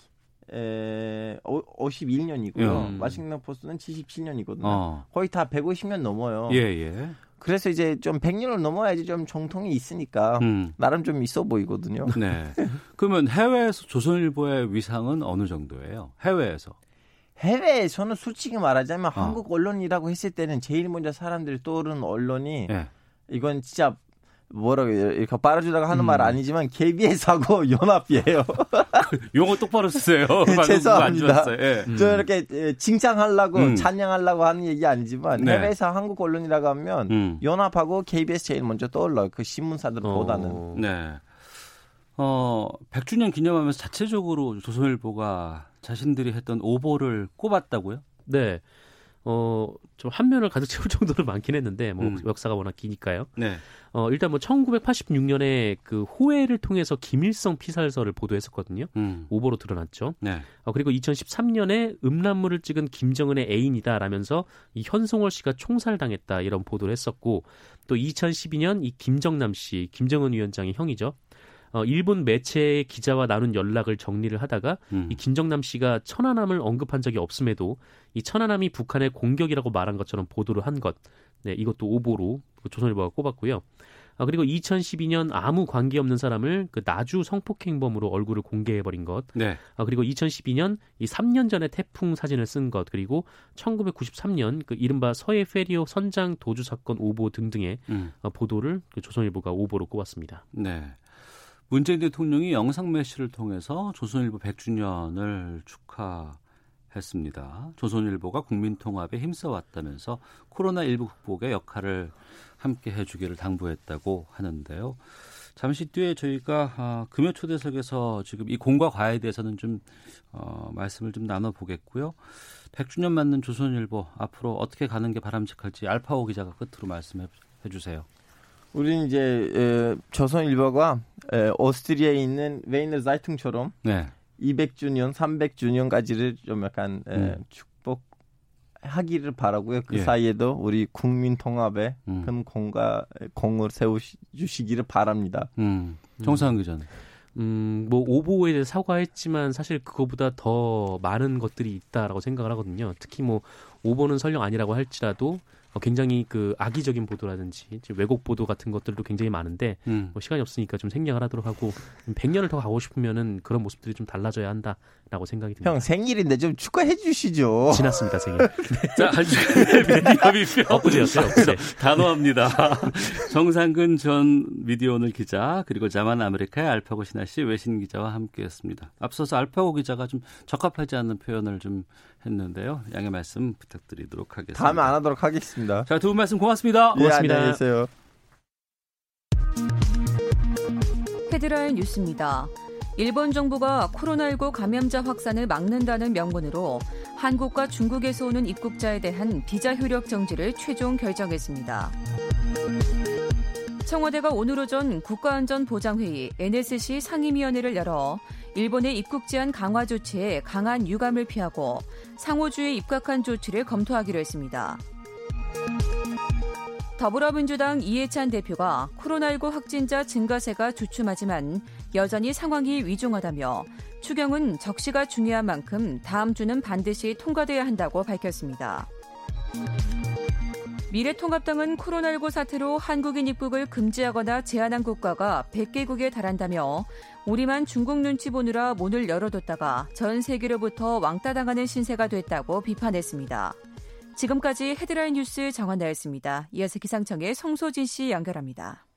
에, 51년이고요. 음. 와싱턴 포스트는 77년이거든요. 어. 거의 다 150년 넘어요. 예, 예. 그래서 이제 좀 100년을 넘어야지 좀 전통이 있으니까 음. 나름 좀 있어 보이거든요. 네. 그러면 해외에서 조선일보의 위상은 어느 정도예요? 해외에서. 해외에서는 솔직히 말하자면 어. 한국 언론이라고 했을 때는 제일 먼저 사람들이 떠오르는 언론이 예. 이건 진짜 뭐라고? 이렇게 빨아주다가 하는 음. 말 아니지만 KBS하고 <laughs> 연합이에요. 용어 똑바로 쓰세요. <laughs> 안 죄송합니다. 예. 저 이렇게 에, 칭찬하려고 음. 찬양하려고 하는 얘기 아니지만 네. 해외에서 한국 언론이라고 하면 음. 연합하고 KBS 제일 먼저 떠올라요. 그 신문사들보다는. 어, 네. 어, 100주년 기념하면서 자체적으로 조선일보가 자신들이 했던 오보를 꼽았다고요? 네. 어, 좀 한 면을 가득 채울 정도로 <laughs> 많긴 했는데 뭐 음. 역사가 워낙 기니까요. 네. 어, 일단 뭐 1986년에 그 호해를 통해서 김일성 피살설을 보도했었거든요. 음. 오보로 드러났죠. 네. 어, 그리고 2013년에 음란물을 찍은 김정은의 애인이다라면서 이 현송월 씨가 총살당했다 이런 보도를 했었고 또 2012년 이 김정남 씨, 김정은 위원장의 형이죠. 어, 일본 매체의 기자와 나눈 연락을 정리를 하다가 음. 이 김정남 씨가 천안함을 언급한 적이 없음에도 이 천안함이 북한의 공격이라고 말한 것처럼 보도를 한 것, 네, 이것도 오보로 그 조선일보가 꼽았고요. 아, 그리고 2012년 아무 관계없는 사람을 그 나주 성폭행범으로 얼굴을 공개해버린 것, 네. 아, 그리고 2012년 이 3년 전에 태풍 사진을 쓴 것, 그리고 1993년 그 이른바 서해 페리오 선장 도주 사건 오보 등등의 음. 어, 보도를 그 조선일보가 오보로 꼽았습니다. 네. 문재인 대통령이 영상 메시를 통해서 조선일보 100주년을 축하했습니다. 조선일보가 국민통합에 힘써왔다면서 코로나19 극복의 역할을 함께 해주기를 당부했다고 하는데요. 잠시 뒤에 저희가 아, 금요 초대석에서 지금 이 공과 과에 대해서는 좀 어, 말씀을 좀 나눠보겠고요. 100주년 맞는 조선일보 앞으로 어떻게 가는 게 바람직할지 알파오 기자가 끝으로 말씀해 주세요. 우리는 이제 에, 조선 일보가 에, 오스트리아에 있는 Wiener Zeitung처럼 네. 200주년, 300주년까지를 좀 약간 에, 음. 축복하기를 바라고요. 그 예. 사이에도 우리 국민 통합에 음. 큰 공과 공을 세우시기를 바랍니다. 음. 정상훈 기자는. 음, 뭐 오보에 대해 사과했지만 사실 그거보다 더 많은 것들이 있다라고 생각을 하거든요. 특히 뭐 오보는 설령 아니라고 할지라도 어, 굉장히 그 악의적인 보도라든지 왜곡 보도 같은 것들도 굉장히 많은데 음. 뭐 시간이 없으니까 좀 생략을 하도록 하고 100년을 더 가고 싶으면은 그런 모습들이 좀 달라져야 한다 라고 생각이 듭니다. 형 생일인데 좀 축하해 주시죠. 지났습니다 생일. <laughs> 자, 한 주간의 미디어 비평. 엊그제였어요, 엊그제. 단호합니다. 정상근 전 미디어 오늘 기자 그리고 자만 아메리카의 알파고 신하 씨 외신 기자와 함께했습니다. 앞서서 알파고 기자가 좀 적합하지 않는 표현을 좀 했는데요. 양해 말씀 부탁드리도록 하겠습니다. 다음에 안 하도록 하겠습니다. 자, 두 분 말씀 고맙습니다. 예, 고맙습니다. 안녕히 계세요. 헤드라인 뉴스입니다. 일본 정부가 코로나19 감염자 확산을 막는다는 명분으로 한국과 중국에서 오는 입국자에 대한 비자 효력 정지를 최종 결정했습니다. 청와대가 오늘 오전 국가안전보장회의 NSC 상임위원회를 열어 일본의 입국 제한 강화 조치에 강한 유감을 피하고 상호주에 입각한 조치를 검토하기로 했습니다. 더불어민주당 이해찬 대표가 코로나19 확진자 증가세가 주춤하지만 여전히 상황이 위중하다며 추경은 적시가 중요한 만큼 다음 주는 반드시 통과돼야 한다고 밝혔습니다. 미래통합당은 코로나19 사태로 한국인 입국을 금지하거나 제한한 국가가 100개국에 달한다며 우리만 중국 눈치 보느라 문을 열어뒀다가 전 세계로부터 왕따당하는 신세가 됐다고 비판했습니다. 지금까지 헤드라인 뉴스 정한나였습니다. 이어서 기상청의 송소진 씨 연결합니다.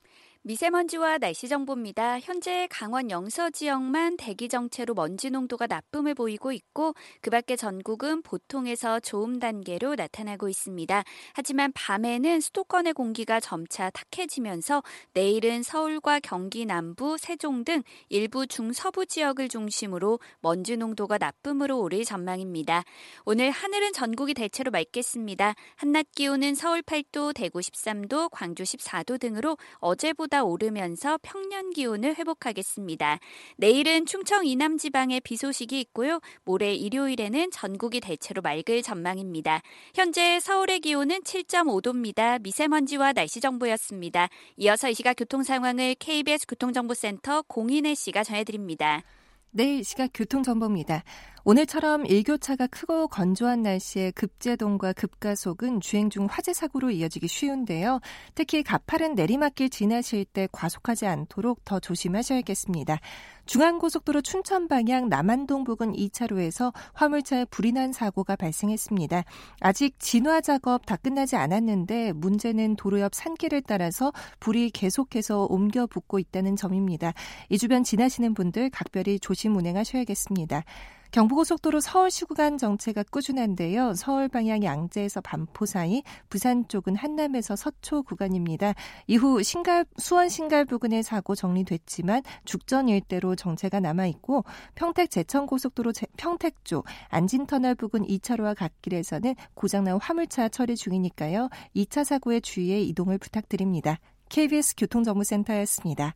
미세먼지와 날씨 정보입니다. 현재 강원 영서 지역만 대기 정체로 먼지 농도가 나쁨을 보이고 있고 그 밖에 전국은 보통에서 좋음 단계로 나타나고 있습니다. 하지만 밤에는 수도권의 공기가 점차 탁해지면서 내일은 서울과 경기 남부, 세종 등 일부 중서부 지역을 중심으로 먼지 농도가 나쁨으로 오를 전망입니다. 오늘 하늘은 전국이 대체로 맑겠습니다. 한낮 기온은 서울 8도, 대구 13도, 광주 14도 등으로 어제보다 보다 오르면서 평년 기온을 회복하겠습니다. 내일은 충청 이남 지방에 비 소식이 있고요. 모레 일요일에는 전국이 대체로 맑을 전망입니다. 현재 서울의 기온은 7.5도입니다. 미세먼지와 날씨 정보였습니다. 이어서 이 시각 교통 상황을 KBS 교통정보센터 공인혜 씨가 전해드립니다. 네, 이 시각 교통정보입니다. 오늘처럼 일교차가 크고 건조한 날씨에 급제동과 급가속은 주행 중 화재 사고로 이어지기 쉬운데요. 특히 가파른 내리막길 지나실 때 과속하지 않도록 더 조심하셔야겠습니다. 중앙고속도로 춘천 방향 남한동 부근 2차로에서 화물차에 불이 난 사고가 발생했습니다. 아직 진화 작업 다 끝나지 않았는데 문제는 도로 옆 산길을 따라서 불이 계속해서 옮겨 붙고 있다는 점입니다. 이 주변 지나시는 분들 각별히 조심 운행하셔야겠습니다. 경부고속도로 서울시 구간 정체가 꾸준한데요. 서울 방향 양재에서 반포 사이, 부산 쪽은 한남에서 서초 구간입니다. 이후 신갈 수원 신갈 부근의 사고 정리됐지만 죽전 일대로 정체가 남아 있고 평택 제천 고속도로 평택 쪽 안진터널 부근 2차로와 갓길에서는 고장난 화물차 처리 중이니까요. 2차 사고에 주의해 이동을 부탁드립니다. KBS 교통정보센터였습니다.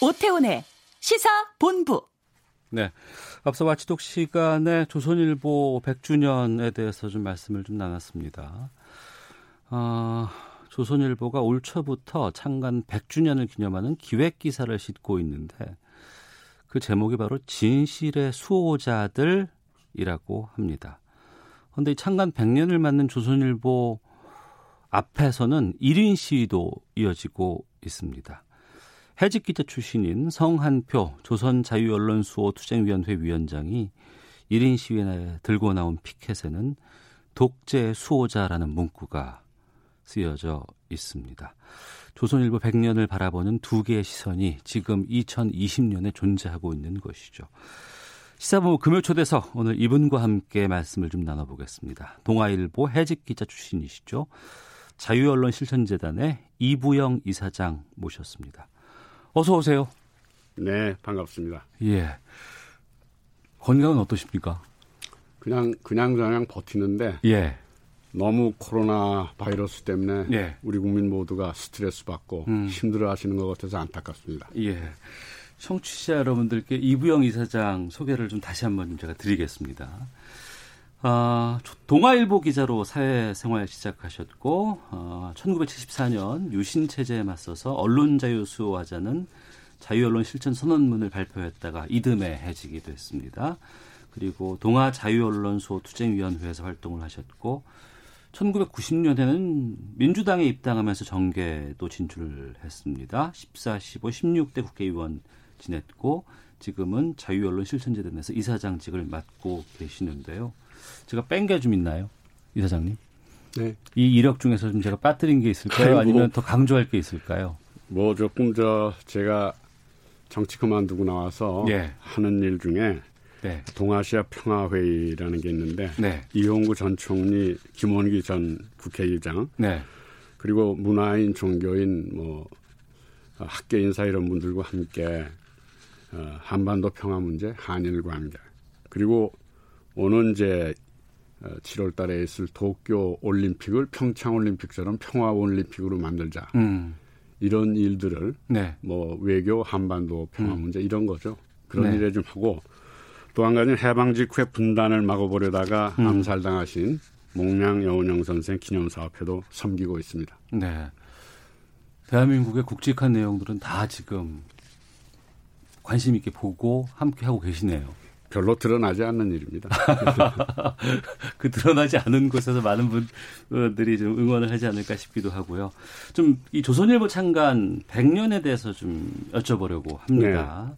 오태훈의 시사 본부. 네. 앞서 와치독 시간에 조선일보 100주년에 대해서 좀 말씀을 좀 나눴습니다. 어, 조선일보가 올 초부터 창간 100주년을 기념하는 기획 기사를 싣고 있는데 그 제목이 바로 진실의 수호자들이라고 합니다. 그런데 창간 100년을 맞는 조선일보 앞에서는 1인 시위도 이어지고 있습니다. 해직 기자 출신인 성한표 조선 자유언론수호 투쟁위원회 위원장이 1인 시위에 들고 나온 피켓에는 독재 수호자라는 문구가 쓰여져 있습니다. 조선일보 100년을 바라보는 두 개의 시선이 지금 2020년에 존재하고 있는 것이죠. 시사본부 금요 초대서 오늘 이분과 함께 말씀을 좀 나눠보겠습니다. 동아일보 해직 기자 출신이시죠. 자유언론 실천재단의 이부영 이사장 모셨습니다. 어서 오세요. 네, 반갑습니다. 예. 건강은 어떠십니까? 그냥 그냥 그냥 버티는데 예. 너무 코로나 바이러스 때문에 예. 우리 국민 모두가 스트레스 받고 음. 힘들어 하시는 것 같아서 안타깝습니다. 예. 청취자 여러분들께 이부영 이사장 소개를 좀 다시 한번 제가 드리겠습니다. 아, 동아일보 기자로 사회생활 시작하셨고 어, 1974년 유신 체제에 맞서서 언론 자유 수호하자는 자유언론 실천 선언문을 발표했다가 이듬해 해지게 됐습니다. 그리고 동아 자유언론 수호 투쟁위원회에서 활동을 하셨고 1990년에는 민주당에 입당하면서 정계도 진출을 했습니다. 14, 15, 16대 국회의원 지냈고 지금은 자유언론 실천재단에서 이사장직을 맡고 계시는데요. 제가 뺀 게 좀 있나요, 이사장님? 네. 이 이력 중에서 좀 제가 빠뜨린 게 있을까요? 아니면 더 강조할 게 있을까요? 뭐 조금 저 제가 정치 그만두고 나와서 예. 하는 일 중에 네. 동아시아 평화회의라는 게 있는데 네. 이용구 전 총리, 김원기 전 국회의장, 네. 그리고 문화인, 종교인, 뭐 학계 인사 이런 분들과 함께 어, 한반도 평화 문제, 한일 관계 그리고 오는 이제 7월 어, 달에 있을 도쿄 올림픽을 평창 올림픽처럼 평화 올림픽으로 만들자. 음. 이런 일들을 네. 뭐 외교 한반도 평화 음. 문제 이런 거죠. 그런 네. 일에 좀 하고 또 한 가지는 해방 직후에 분단을 막아보려다가 음. 암살당하신 목량 여운영 선생 기념 사업회도 섬기고 있습니다. 네. 대한민국의 굵직한 내용들은 다 지금 관심 있게 보고 함께 하고 계시네요. 별로 드러나지 않는 일입니다. <laughs> 그 드러나지 않은 곳에서 많은 분들이 좀 응원을 하지 않을까 싶기도 하고요. 좀 이 조선일보 창간 100년에 대해서 좀 여쭤보려고 합니다. 네.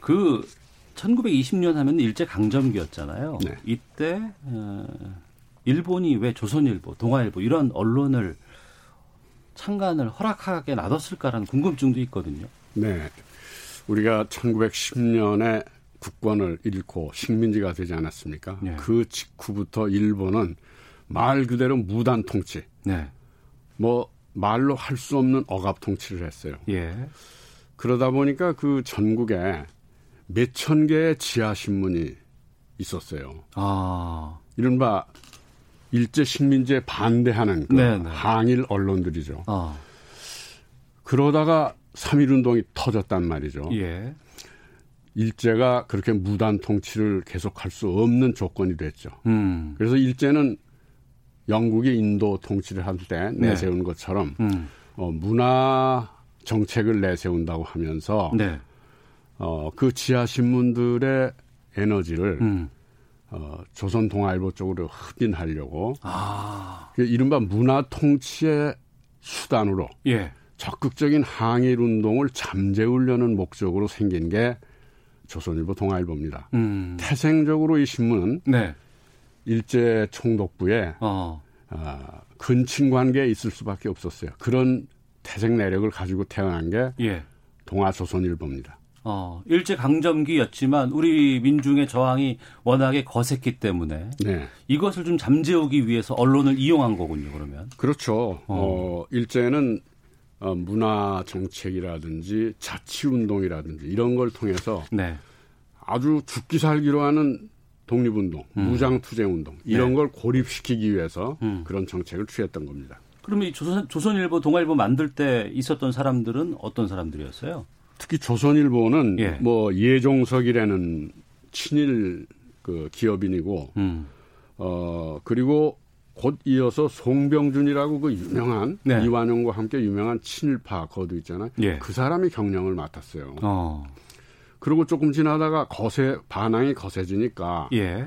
그 1920년 하면 일제 강점기였잖아요. 네. 이때 어, 일본이 왜 조선일보, 동아일보 이런 언론을 창간을 허락하게 놔뒀을까라는 궁금증도 있거든요. 네. 우리가 1910년에 국권을 잃고 식민지가 되지 않았습니까? 네. 그 직후부터 일본은 말 그대로 무단 통치. 네. 뭐 말로 할 수 없는 억압 통치를 했어요. 예. 그러다 보니까 그 전국에 몇 천 개의 지하 신문이 있었어요. 아. 이른바 일제 식민지에 반대하는 그 네, 네. 항일 언론들이죠. 아. 그러다가 3.1 운동이 터졌단 말이죠. 예. 일제가 그렇게 무단 통치를 계속할 수 없는 조건이 됐죠. 음. 그래서 일제는 영국이 인도 통치를 할때 네. 내세운 네. 것처럼 음. 어, 문화 정책을 내세운다고 하면서 네. 어, 그 지하 신문들의 에너지를 음. 어, 조선 동아일보 쪽으로 흡인하려고 아. 그 이른바 문화 통치의 수단으로 예. 적극적인 항일 운동을 잠재우려는 목적으로 생긴 게 조선일보 동아일보입니다. 음. 태생적으로 이 신문은 네. 일제 총독부에 어. 어, 근친 관계에 있을 수밖에 없었어요. 그런 태생 내력을 가지고 태어난 게 예. 동아조선일보입니다. 어, 일제 강점기였지만 우리 민중의 저항이 워낙에 거셌기 때문에 네. 이것을 좀 잠재우기 위해서 언론을 이용한 거군요. 그러면 그렇죠. 어, 어 일제는 어, 문화 정책이라든지 자치 운동이라든지 이런 걸 통해서 네. 아주 죽기 살기로 하는 독립운동, 음. 무장투쟁 운동 이런 네. 걸 고립시키기 위해서 음. 그런 정책을 취했던 겁니다. 그러면 이 조선, 조선일보, 동아일보 만들 때 있었던 사람들은 어떤 사람들이었어요? 특히 조선일보는 예. 뭐 예종석이라는 친일 그 기업인이고 음. 어 그리고 곧 이어서 송병준이라고 그 유명한 네. 이완용과 함께 유명한 친일파 거도 있잖아요. 예. 그 사람이 경영을 맡았어요. 어. 그리고 조금 지나다가 거세 반항이 거세지니까 예.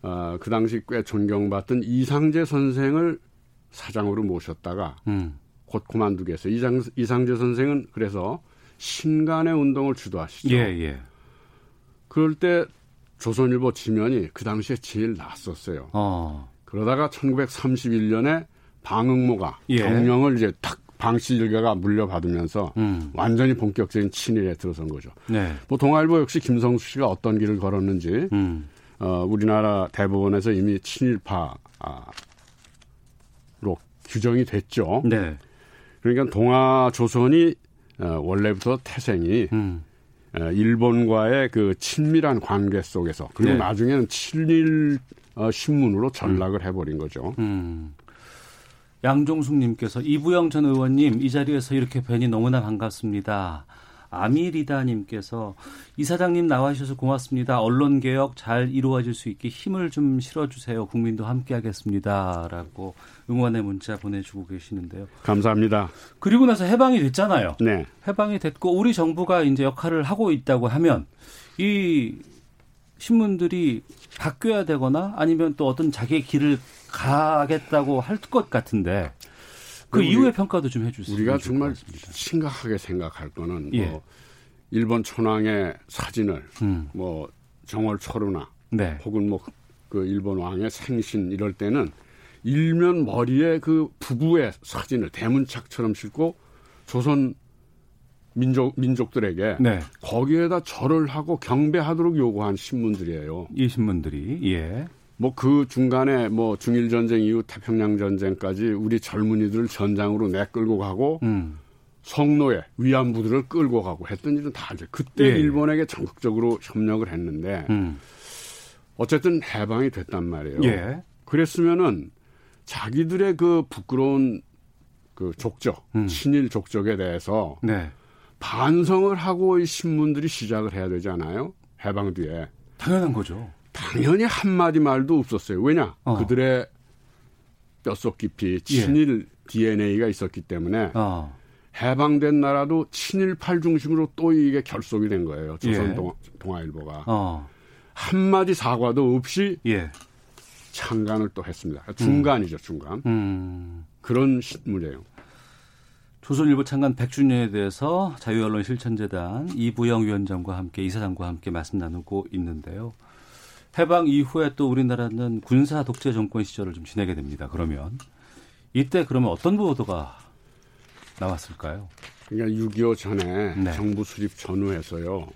어, 그 당시 꽤 존경받던 이상재 선생을 사장으로 모셨다가 음. 곧 그만두게 했어요. 이상, 이상재 선생은 그래서 신간의 운동을 주도하시죠. 예, 예. 그럴 때 조선일보 지면이 그 당시에 제일 낫었어요. 어. 그러다가 1931년에 방응모가 예. 경영을 이제 탁 방씨 일가가 물려받으면서 음. 완전히 본격적인 친일에 들어선 거죠. 네. 뭐 동아일보 역시 김성수 씨가 어떤 길을 걸었는지 음. 어, 우리나라 대법원에서 이미 친일파로 규정이 됐죠. 네. 그러니까 동아 조선이 어, 원래부터 태생이 음. 어, 일본과의 그 친밀한 관계 속에서 그리고 네. 나중에는 친일 어, 신문으로 전락을 음. 해버린 거죠. 음. 양종숙님께서 이부영 전 의원님 이 자리에서 이렇게 뵈니 너무나 반갑습니다. 아미리다님께서 이사장님 나와주셔서 고맙습니다. 언론 개혁 잘 이루어질 수 있게 힘을 좀 실어주세요. 국민도 함께하겠습니다.라고 응원의 문자 보내주고 계시는데요. 감사합니다. 그리고 나서 해방이 됐잖아요. 네. 해방이 됐고 우리 정부가 이제 역할을 하고 있다고 하면 이 신문들이 바뀌어야 되거나 아니면 또 어떤 자기의 길을 가겠다고 할 것 같은데 그 이후의 평가도 좀 해주세요. 우리가 정말 심각하게 생각할 거는 예. 뭐 일본 천황의 사진을 음. 뭐 정월 초루나 네. 혹은 뭐 그 일본 왕의 생신 이럴 때는 일면 머리에 그 부부의 사진을 대문짝처럼 싣고 조선 민족 민족들에게 네. 거기에다 절을 하고 경배하도록 요구한 신문들이에요. 이 신문들이 예. 뭐 그 중간에 뭐 중일 전쟁 이후 태평양 전쟁까지 우리 젊은이들을 전장으로 내끌고 가고 음. 성노예 위안부들을 끌고 가고 했던 일은 다 알죠. 그때 예. 일본에게 적극적으로 협력을 했는데 음. 어쨌든 해방이 됐단 말이에요. 예. 그랬으면은 자기들의 그 부끄러운 그 족적, 음. 친일 족적에 대해서 네. 반성을 하고 이 신문들이 시작을 해야 되잖아요. 해방 뒤에. 당연한 거죠. 당연히 한마디 말도 없었어요. 왜냐? 어. 그들의 뼛속 깊이 친일 예. DNA가 있었기 때문에 어. 해방된 나라도 친일팔 중심으로 또 이게 결속이 된 거예요. 조선 예. 동아, 일보가 어. 한마디 사과도 없이 예. 창간을 또 했습니다. 중간이죠, 중간. 음. 그런 신문이에요. 조선일보 창간 100주년에 대해서 자유언론 실천재단 이부영 위원장과 함께 이사장과 함께 말씀 나누고 있는데요. 해방 이후에 또 우리나라는 군사 독재 정권 시절을 좀 지내게 됩니다. 그러면 이때 그러면 어떤 보도가 나왔을까요? 그러니까 6.25 전에 네. 정부 수립 전후에서요.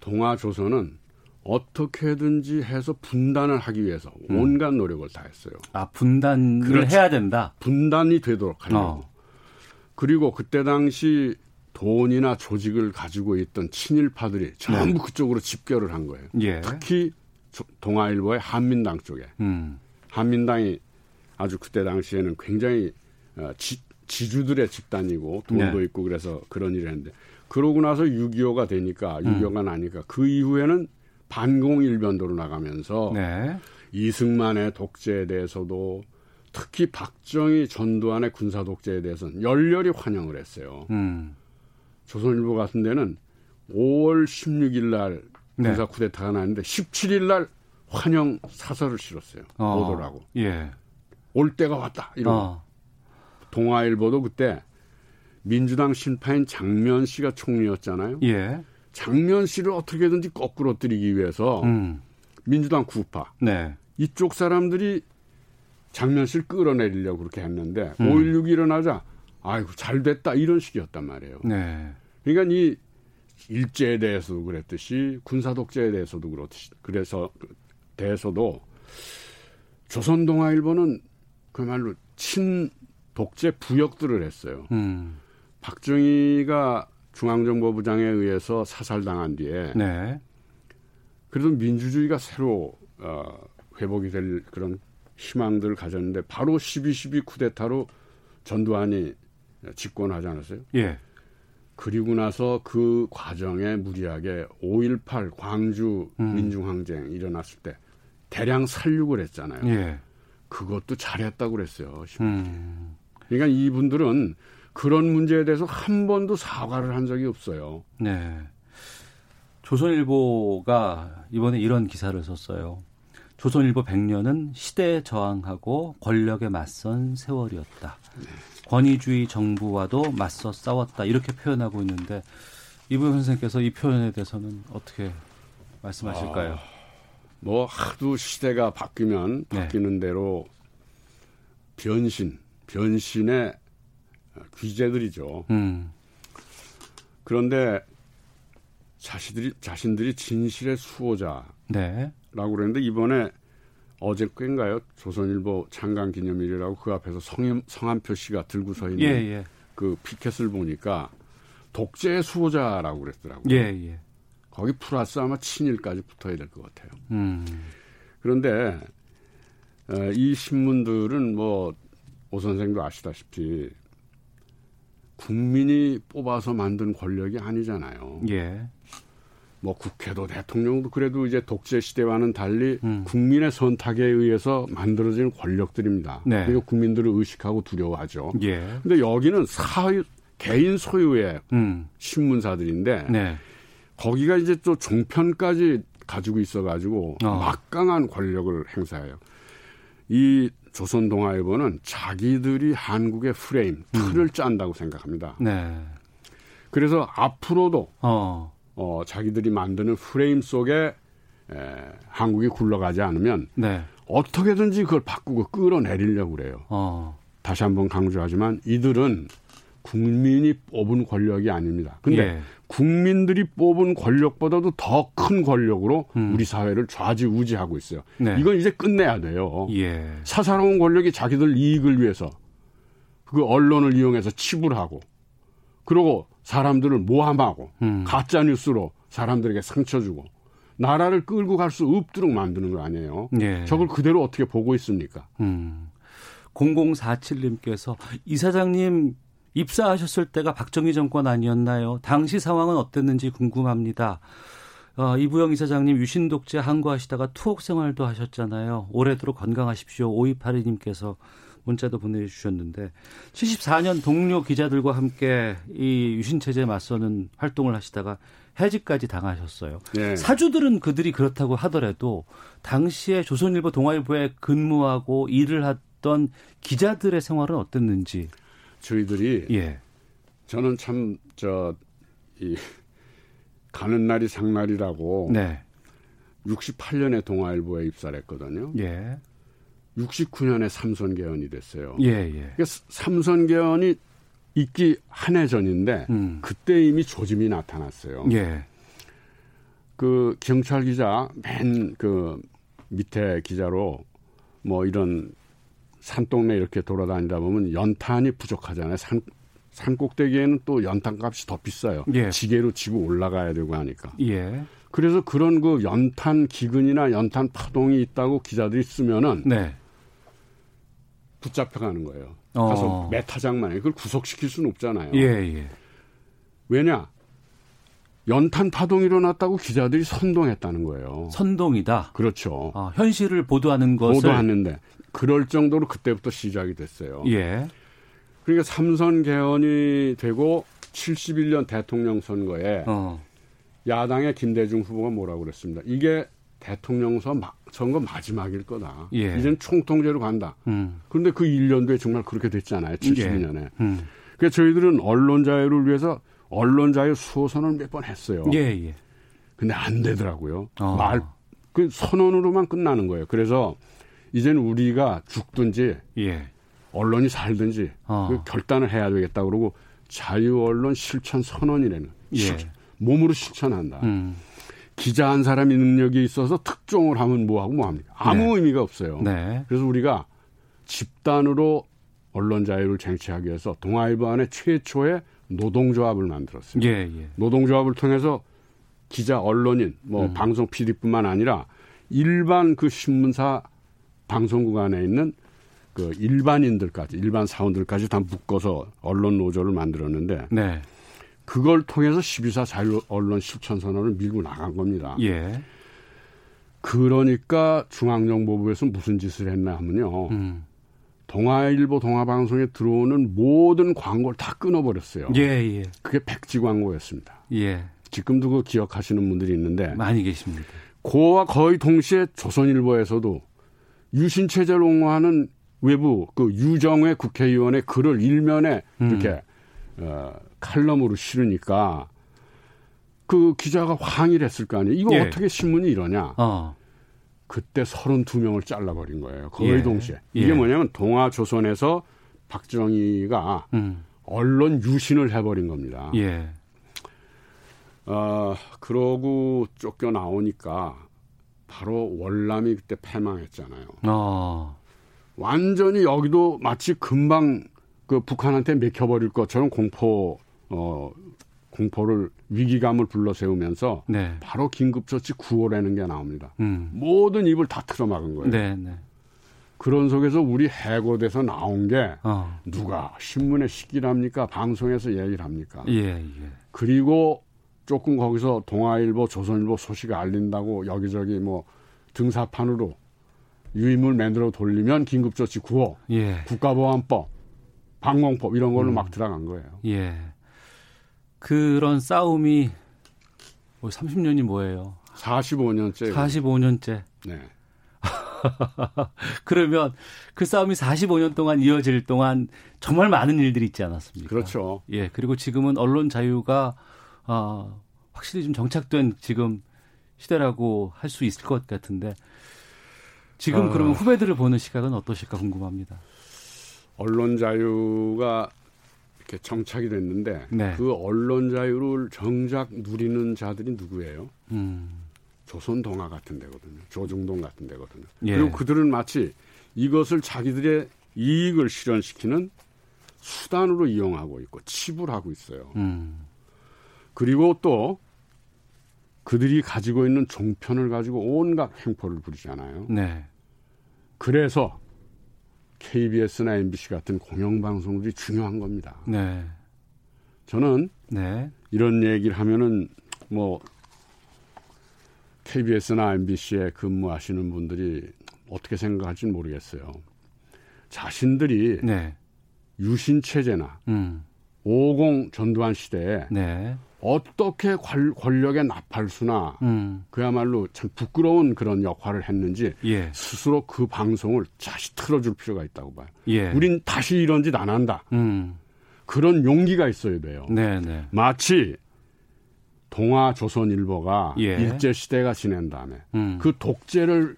동아조선은 어떻게든지 해서 분단을 하기 위해서 음. 온갖 노력을 다 했어요. 아 분단을 그렇죠. 해야 된다. 분단이 되도록 하려고. 어. 그리고 그때 당시 돈이나 조직을 가지고 있던 친일파들이 전부 네. 그쪽으로 집결을 한 거예요. 예. 특히 동아일보의 한민당 쪽에 음. 한민당이 아주 그때 당시에는 굉장히 어, 지, 지주들의 집단이고 돈도 네. 있고 그래서 그런 일을 했는데 그러고 나서 6.25가 되니까 6.25가 음. 나니까 그 이후에는 반공일변도로 나가면서 네. 이승만의 독재에 대해서도 특히 박정희 전두환의 군사 독재에 대해서는 열렬히 환영을 했어요. 음. 조선일보 같은 데는 5월 16일 날 네. 군사 네. 쿠데타가 났는데 17일 날 환영 사설을 실었어요. 어. 보도라고. 예. 올 때가 왔다. 이런. 어. 동아일보도 그때 민주당 심파인 장면 씨가 총리였잖아요. 예. 장면 씨를 어떻게든지 거꾸로 뜨리기 위해서 음. 민주당 구파 네. 이쪽 사람들이 장면 씨를 끌어내리려고 그렇게 했는데 음. 5.16이 일어나자 아이고 잘 됐다 이런 식이었단 말이에요. 네. 그러니까 이 일제에 대해서도 그랬듯이 군사 독재에 대해서도 그렇듯이 그래서 대해서도 조선 동아 일보는 그말로 친 독재 부역들을 했어요. 음. 박정희가 중앙정보부장에 의해서 사살당한 뒤에 네. 그래도 민주주의가 새로 어, 회복이 될 그런 희망들을 가졌는데 바로 12.12 쿠데타로 전두환이 집권하지 않았어요? 예. 그리고 나서 그 과정에 무리하게 5.18 광주 음. 민중항쟁 일어났을 때 대량 살육을 했잖아요. 예. 그것도 잘했다고 그랬어요. 음. 그러니까 이분들은 그런 문제에 대해서 한 번도 사과를 한 적이 없어요. 네. 조선일보가 이번에 이런 기사를 썼어요. 조선일보 100년은 시대에 저항하고 권력에 맞선 세월이었다. 네. 권위주의 정부와도 맞서 싸웠다. 이렇게 표현하고 있는데 이분 선생님께서 이 표현에 대해서는 어떻게 말씀하실까요? 아, 뭐 하도 시대가 바뀌면 네. 바뀌는 네. 대로 변신, 변신의 귀재들이죠. 음. 그런데 자신들이 자신들이 진실의 수호자라고 네. 그랬는데 이번에 어제인가요 조선일보 창간 기념일이라고 그 앞에서 성, 성함 표시가 들고 서 있는 예, 예. 그 피켓을 보니까 독재의 수호자라고 그랬더라고요. 예, 예. 거기 플러스 아마 친일까지 붙어야 될 것 같아요. 음. 그런데 어, 이 신문들은 뭐 오 선생도 아시다시피 국민이 뽑아서 만든 권력이 아니잖아요. 예. 뭐 국회도 대통령도 그래도 이제 독재 시대와는 달리 음. 국민의 선택에 의해서 만들어진 권력들입니다. 네. 그리고 국민들을 의식하고 두려워하죠. 예. 근데 여기는 사유 개인 소유의 음. 신문사들인데 네. 거기가 이제 또 종편까지 가지고 있어가지고 어. 막강한 권력을 행사해요. 이 조선동아일보는 자기들이 한국의 프레임, 틀을 음. 짠다고 생각합니다. 네. 그래서 앞으로도 어. 어, 자기들이 만드는 프레임 속에 에, 한국이 굴러가지 않으면 네. 어떻게든지 그걸 바꾸고 끌어내리려고 그래요. 어. 다시 한번 강조하지만 이들은 국민이 뽑은 권력이 아닙니다. 근데 예. 국민들이 뽑은 권력보다도 더 큰 권력으로 음. 우리 사회를 좌지우지하고 있어요. 네. 이건 이제 끝내야 돼요. 예. 사사로운 권력이 자기들 이익을 위해서 그 언론을 이용해서 치부하고 그러고 사람들을 모함하고 음. 가짜 뉴스로 사람들에게 상처 주고 나라를 끌고 갈 수 없도록 만드는 거 아니에요. 예. 저걸 그대로 어떻게 보고 있습니까? 음. 0047님께서 이사장님 입사하셨을 때가 박정희 정권 아니었나요? 당시 상황은 어땠는지 궁금합니다. 어, 이부영 이사장님 유신 독재 항거하시다가 투옥 생활도 하셨잖아요. 올해도록 건강하십시오. 5282님께서 문자도 보내주셨는데 74년 동료 기자들과 함께 이 유신 체제에 맞서는 활동을 하시다가 해직까지 당하셨어요. 네. 사주들은 그들이 그렇다고 하더라도 당시에 조선일보 동아일보에 근무하고 일을 했던 기자들의 생활은 어땠는지 저희들이 예. 저는 참 저 이 가는 날이 장날이라고 네. 68년에 동아일보에 입사를 했거든요. 예. 69년에 삼선 개헌이 됐어요. 예, 예. 그러니까 삼선 개헌이 있기 한 해 전인데 음. 그때 이미 조짐이 나타났어요. 예. 그 경찰 기자 맨 그 밑에 기자로 뭐 이런 산동네 이렇게 돌아다니다 보면 연탄이 부족하잖아요. 산, 산 꼭대기에는 또 연탄 값이 더 비싸요. 예. 지게로 지고 올라가야 되고 하니까. 예. 그래서 그런 그 연탄 기근이나 연탄 파동이 있다고 기자들이 쓰면은 네. 붙잡혀가는 거예요. 어. 가서 메타장만 해. 그걸 구속시킬 수는 없잖아요. 예, 예. 왜냐? 연탄 파동이 일어났다고 기자들이 선동했다는 거예요. 선동이다. 그렇죠. 아, 현실을 보도하는 것을 보도하는데 그럴 정도로 그때부터 시작이 됐어요. 예. 그러니까 삼선 개헌이 되고 71년 대통령 선거에 어. 야당의 김대중 후보가 뭐라고 그랬습니다. 이게 대통령 선거 마지막일 거다. 예. 이젠 총통제로 간다. 음. 그런데 그 1년도에 정말 그렇게 됐잖아요. 72년에. 예. 음. 그래서 저희들은 언론 자유를 위해서 언론 자유 수호선을 몇 번 했어요. 예, 예. 근데 안 되더라고요. 어. 말, 그 선언으로만 끝나는 거예요. 그래서 이제는 우리가 죽든지 예. 언론이 살든지 어. 그 결단을 해야 되겠다 그러고 자유 언론 실천 선언이라는 예. 몸으로 실천한다. 음. 기자 한 사람이 능력이 있어서 특종을 하면 뭐하고 뭐합니까? 아무 네. 의미가 없어요. 네. 그래서 우리가 집단으로 언론 자유를 쟁취하기 위해서 동아일보 안에 최초의 노동조합을 만들었어요. 예, 예. 노동조합을 통해서 기자, 언론인, 뭐 음. 방송 PD뿐만 아니라 일반 그 신문사 방송국 안에 있는 그 일반인들까지 일반 사원들까지 다 묶어서 언론 노조를 만들었는데 네. 그걸 통해서 12사 자유 언론 실천 선언을 밀고 나간 겁니다. 예. 그러니까 중앙정보부에서 무슨 짓을 했나 하면요. 음. 동아일보 동아방송에 들어오는 모든 광고를 다 끊어버렸어요. 예, 예. 그게 백지 광고였습니다. 예. 지금도 그 기억하시는 분들이 있는데 많이 계십니다. 고와 거의 동시에 조선일보에서도 유신 체제를 옹호하는 외부 그 유정회 국회의원의 글을 일면에 음. 이렇게 어, 칼럼으로 실으니까 그 기자가 항의를 했을 거 아니에요. 이거 예. 어떻게 신문이 이러냐. 어. 그때 32명을 잘라버린 거예요. 거의 예. 동시에. 이게 예. 뭐냐면 동아조선에서 박정희가 음. 언론 유신을 해버린 겁니다. 예. 어, 그러고 쫓겨나오니까 바로 월남이 그때 패망했잖아요. 어. 완전히 여기도 마치 금방 그 북한한테 맥혀버릴 것처럼 공포 어 공포를 위기감을 불러세우면서 네. 바로 긴급조치 9호라는 게 나옵니다. 음. 모든 입을 다 틀어막은 거예요. 네, 네. 그런 속에서 우리 해고돼서 나온 게 어. 누가 신문에 시기를 합니까? 방송에서 얘기를 합니까? 예, 예. 그리고 조금 거기서 동아일보, 조선일보 소식을 알린다고 여기저기 뭐 등사판으로 유인물 만들어 돌리면 긴급조치 9호, 예. 국가보안법, 방공법 이런 걸로 음. 막 들어간 거예요. 예. 그런 싸움이 뭐 30년이 뭐예요? 45년째. 45년째. 네. <laughs> 그러면 그 싸움이 45년 동안 이어질 동안 정말 많은 일들이 있지 않았습니까? 그렇죠. 예. 그리고 지금은 언론 자유가 어, 확실히 좀 정착된 지금 시대라고 할 수 있을 것 같은데 지금 어... 그러면 후배들을 보는 시각은 어떠실까 궁금합니다. 언론 자유가 이렇게 정착이 됐는데 네. 그 언론 자유를 정작 누리는 자들이 누구예요? 음. 조선 동아 같은 데거든요. 조중동 같은 데거든요. 예. 그리고 그들은 마치 이것을 자기들의 이익을 실현시키는 수단으로 이용하고 있고 치부하고 있어요. 음. 그리고 또 그들이 가지고 있는 종편을 가지고 온갖 행포를 부리잖아요. 네. 그래서 KBS나 MBC 같은 공영방송들이 중요한 겁니다. 네. 저는 네. 이런 얘기를 하면은 뭐 KBS나 MBC에 근무하시는 분들이 어떻게 생각할지는 모르겠어요. 자신들이 네. 유신 체제나 음. 50 전두환 시대에 네. 어떻게 권력의 나팔수나 음. 그야말로 참 부끄러운 그런 역할을 했는지 예. 스스로 그 방송을 다시 틀어줄 필요가 있다고 봐요. 예. 우린 다시 이런 짓 안 한다. 음. 그런 용기가 있어야 돼요. 네네. 네. 마치 동아 조선일보가 예. 일제 시대가 지낸 다음에 음. 그 독재를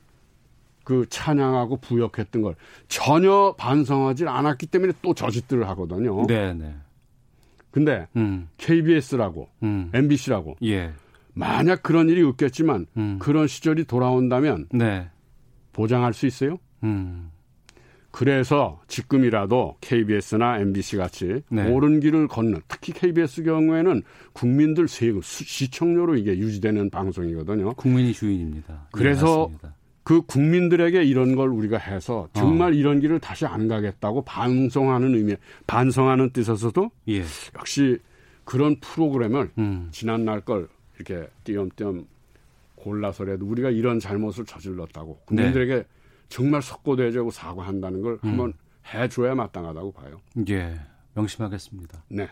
그 찬양하고 부역했던 걸 전혀 반성하지 않았기 때문에 또 저짓들을 하거든요. 네네. 네. 근데 음. KBS라고 음. MBC라고 예. 만약 그런 일이 없겠지만 음. 그런 시절이 돌아온다면 네. 보장할 수 있어요? 음. 그래서 지금이라도 KBS나 MBC 같이 네. 옳은 길을 걷는 특히 KBS 경우에는 국민들 세금 시청료로 이게 유지되는 방송이거든요. 국민이 주인입니다. 그래서 네, 그 국민들에게 이런 걸 우리가 해서 정말 어. 이런 길을 다시 안 가겠다고 반성하는 의미, 반성하는 뜻에서도 예. 역시 그런 프로그램을 음. 지난 날 걸 이렇게 띄엄띄엄 골라서라도 우리가 이런 잘못을 저질렀다고 국민들에게 네. 정말 석고대죄고 사과한다는 걸 음. 한번 해줘야 마땅하다고 봐요. 예, 명심하겠습니다. 네.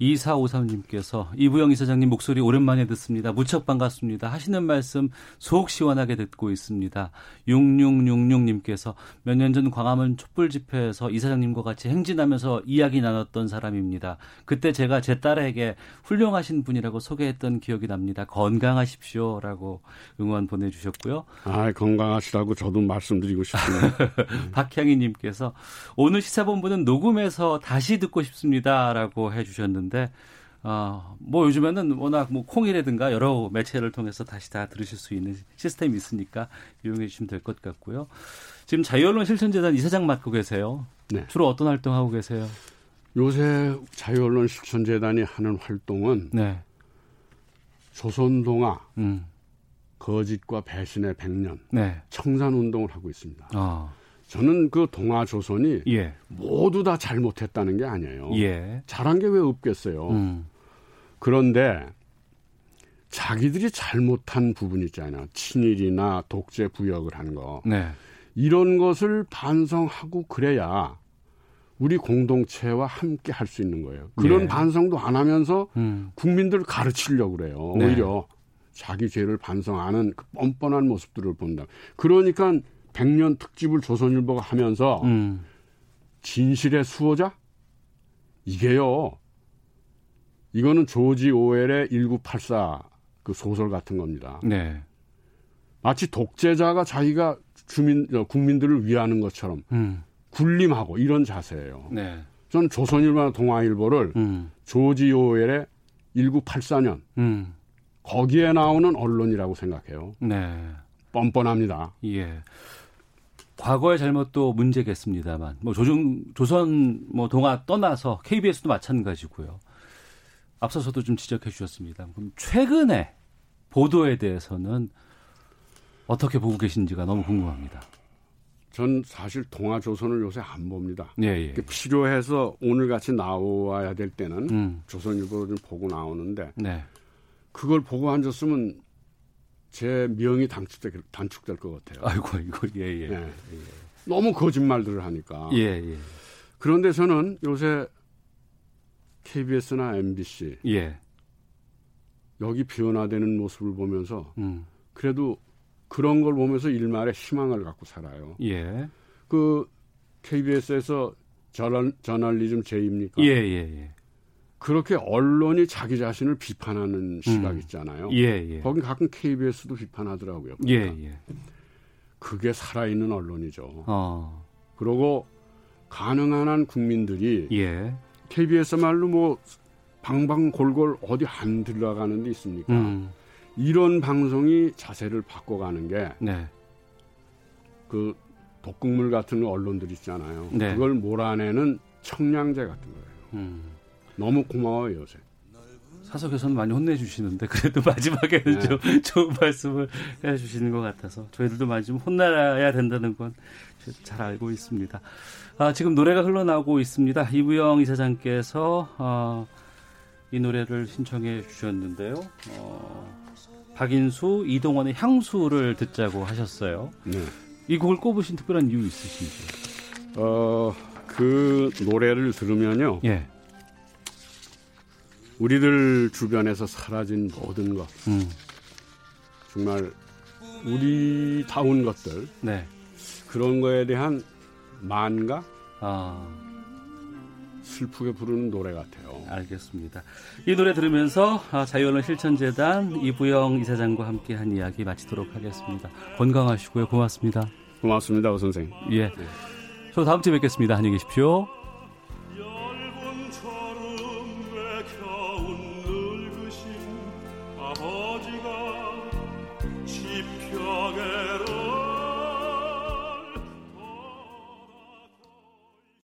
2453님께서 이부영 이사장님 목소리 오랜만에 듣습니다. 무척 반갑습니다. 하시는 말씀 속 시원하게 듣고 있습니다. 6666님께서 몇 년 전 광화문 촛불 집회에서 이사장님과 같이 행진하면서 이야기 나눴던 사람입니다. 그때 제가 제 딸에게 훌륭하신 분이라고 소개했던 기억이 납니다. 건강하십시오라고 응원 보내주셨고요. 아 건강하시라고 저도 말씀드리고 싶습니다. <laughs> 박향희님께서 오늘 시사본부는 녹음해서 다시 듣고 싶습니다라고 해주셨는데 있는데 어, 뭐 요즘에는 워낙 뭐 콩이라든가 여러 매체를 통해서 다시 다 들으실 수 있는 시스템이 있으니까 이용해 주시면 될 것 같고요. 지금 자유언론 실천재단 이사장 맡고 계세요. 네. 주로 어떤 활동하고 계세요? 요새 자유언론 실천재단이 하는 활동은 네. 조선동화 음. 거짓과 배신의 백년 네. 청산 운동을 하고 있습니다. 어. 저는 그 동아 조선이 예. 모두 다 잘못했다는 게 아니에요. 예. 잘한 게 왜 없겠어요. 음. 그런데 자기들이 잘못한 부분 있잖아요. 친일이나 독재 부역을 한 거. 네. 이런 것을 반성하고 그래야 우리 공동체와 함께 할 수 있는 거예요. 그런 예. 반성도 안 하면서 음. 국민들을 가르치려고 그래요. 네. 오히려 자기 죄를 반성하는 그 뻔뻔한 모습들을 본다. 그러니까 백년 특집을 조선일보가 하면서 음. 진실의 수호자? 이게요. 이거는 조지 오웰의 1984 그 소설 같은 겁니다. 네. 마치 독재자가 자기가 주민 국민들을 위하는 것처럼 음. 군림하고 이런 자세예요. 네. 저는 조선일보나 동아일보를 음. 조지 오웰의 1984년 음. 거기에 나오는 언론이라고 생각해요. 네. 뻔뻔합니다. 예. 과거의 잘못도 문제겠습니다만 뭐 조중 조선 뭐 동아 떠나서 KBS도 마찬가지고요. 앞서서도 좀 지적해 주셨습니다. 그럼 최근에 보도에 대해서는 어떻게 보고 계신지가 너무 궁금합니다. 전 사실 동아 조선을 요새 안 봅니다. 예, 예. 필요해서 오늘 같이 나와야 될 때는 음. 조선일보를 좀 보고 나오는데 네. 그걸 보고 앉았으면 제 명이 단축될, 단축될 것 같아요. 아이고, 이거, 예, 예. 네. 너무 거짓말들을 하니까. 예, 예. 그런데 저는 요새 KBS나 MBC. 예. 여기 변화되는 모습을 보면서 음. 그래도 그런 걸 보면서 일말의 희망을 갖고 살아요. 예. 그 KBS에서 저널, 저널리즘 제입니까? 예, 예, 예. 그렇게 언론이 자기 자신을 비판하는 시각 음. 있잖아요. 예, 예. 거긴 가끔 KBS도 비판하더라고요. 예, 그러니까. 예. 그게 살아있는 언론이죠. 어. 그리고 가능한 한 국민들이 예. KBS 말로 뭐 방방골골 어디 안 들어가는 데 있습니까? 음. 이런 방송이 자세를 바꿔가는 게 네. 그 독극물 같은 언론들 있잖아요. 네. 그걸 몰아내는 청량제 같은 거예요. 음. 너무 고마워요 요새. 사석에서는 많이 혼내주시는데 <laughs> 그래도 마지막에는 네. 좀 좋은 말씀을 해주시는 것 같아서 저희들도 많이 좀 혼나야 된다는 건 잘 알고 있습니다. 아, 지금 노래가 흘러나오고 있습니다. 이부영 이사장께서 어, 이 노래를 신청해 주셨는데요. 어, 박인수, 이동원의 향수를 듣자고 하셨어요. 네. 이 곡을 꼽으신 특별한 이유 있으신지? 어, 그 노래를 들으면요. 예. 우리들 주변에서 사라진 모든 것, 음. 정말 우리다운 것들, 네. 그런 거에 대한 만가, 아. 슬프게 부르는 노래 같아요. 알겠습니다. 이 노래 들으면서 아, 자유언론 실천재단 이부영 이사장과 함께한 이야기 마치도록 하겠습니다. 건강하시고요. 고맙습니다. 고맙습니다, 오 선생. 예. 네. 저 다음 주에 뵙겠습니다. 안녕히 계십시오.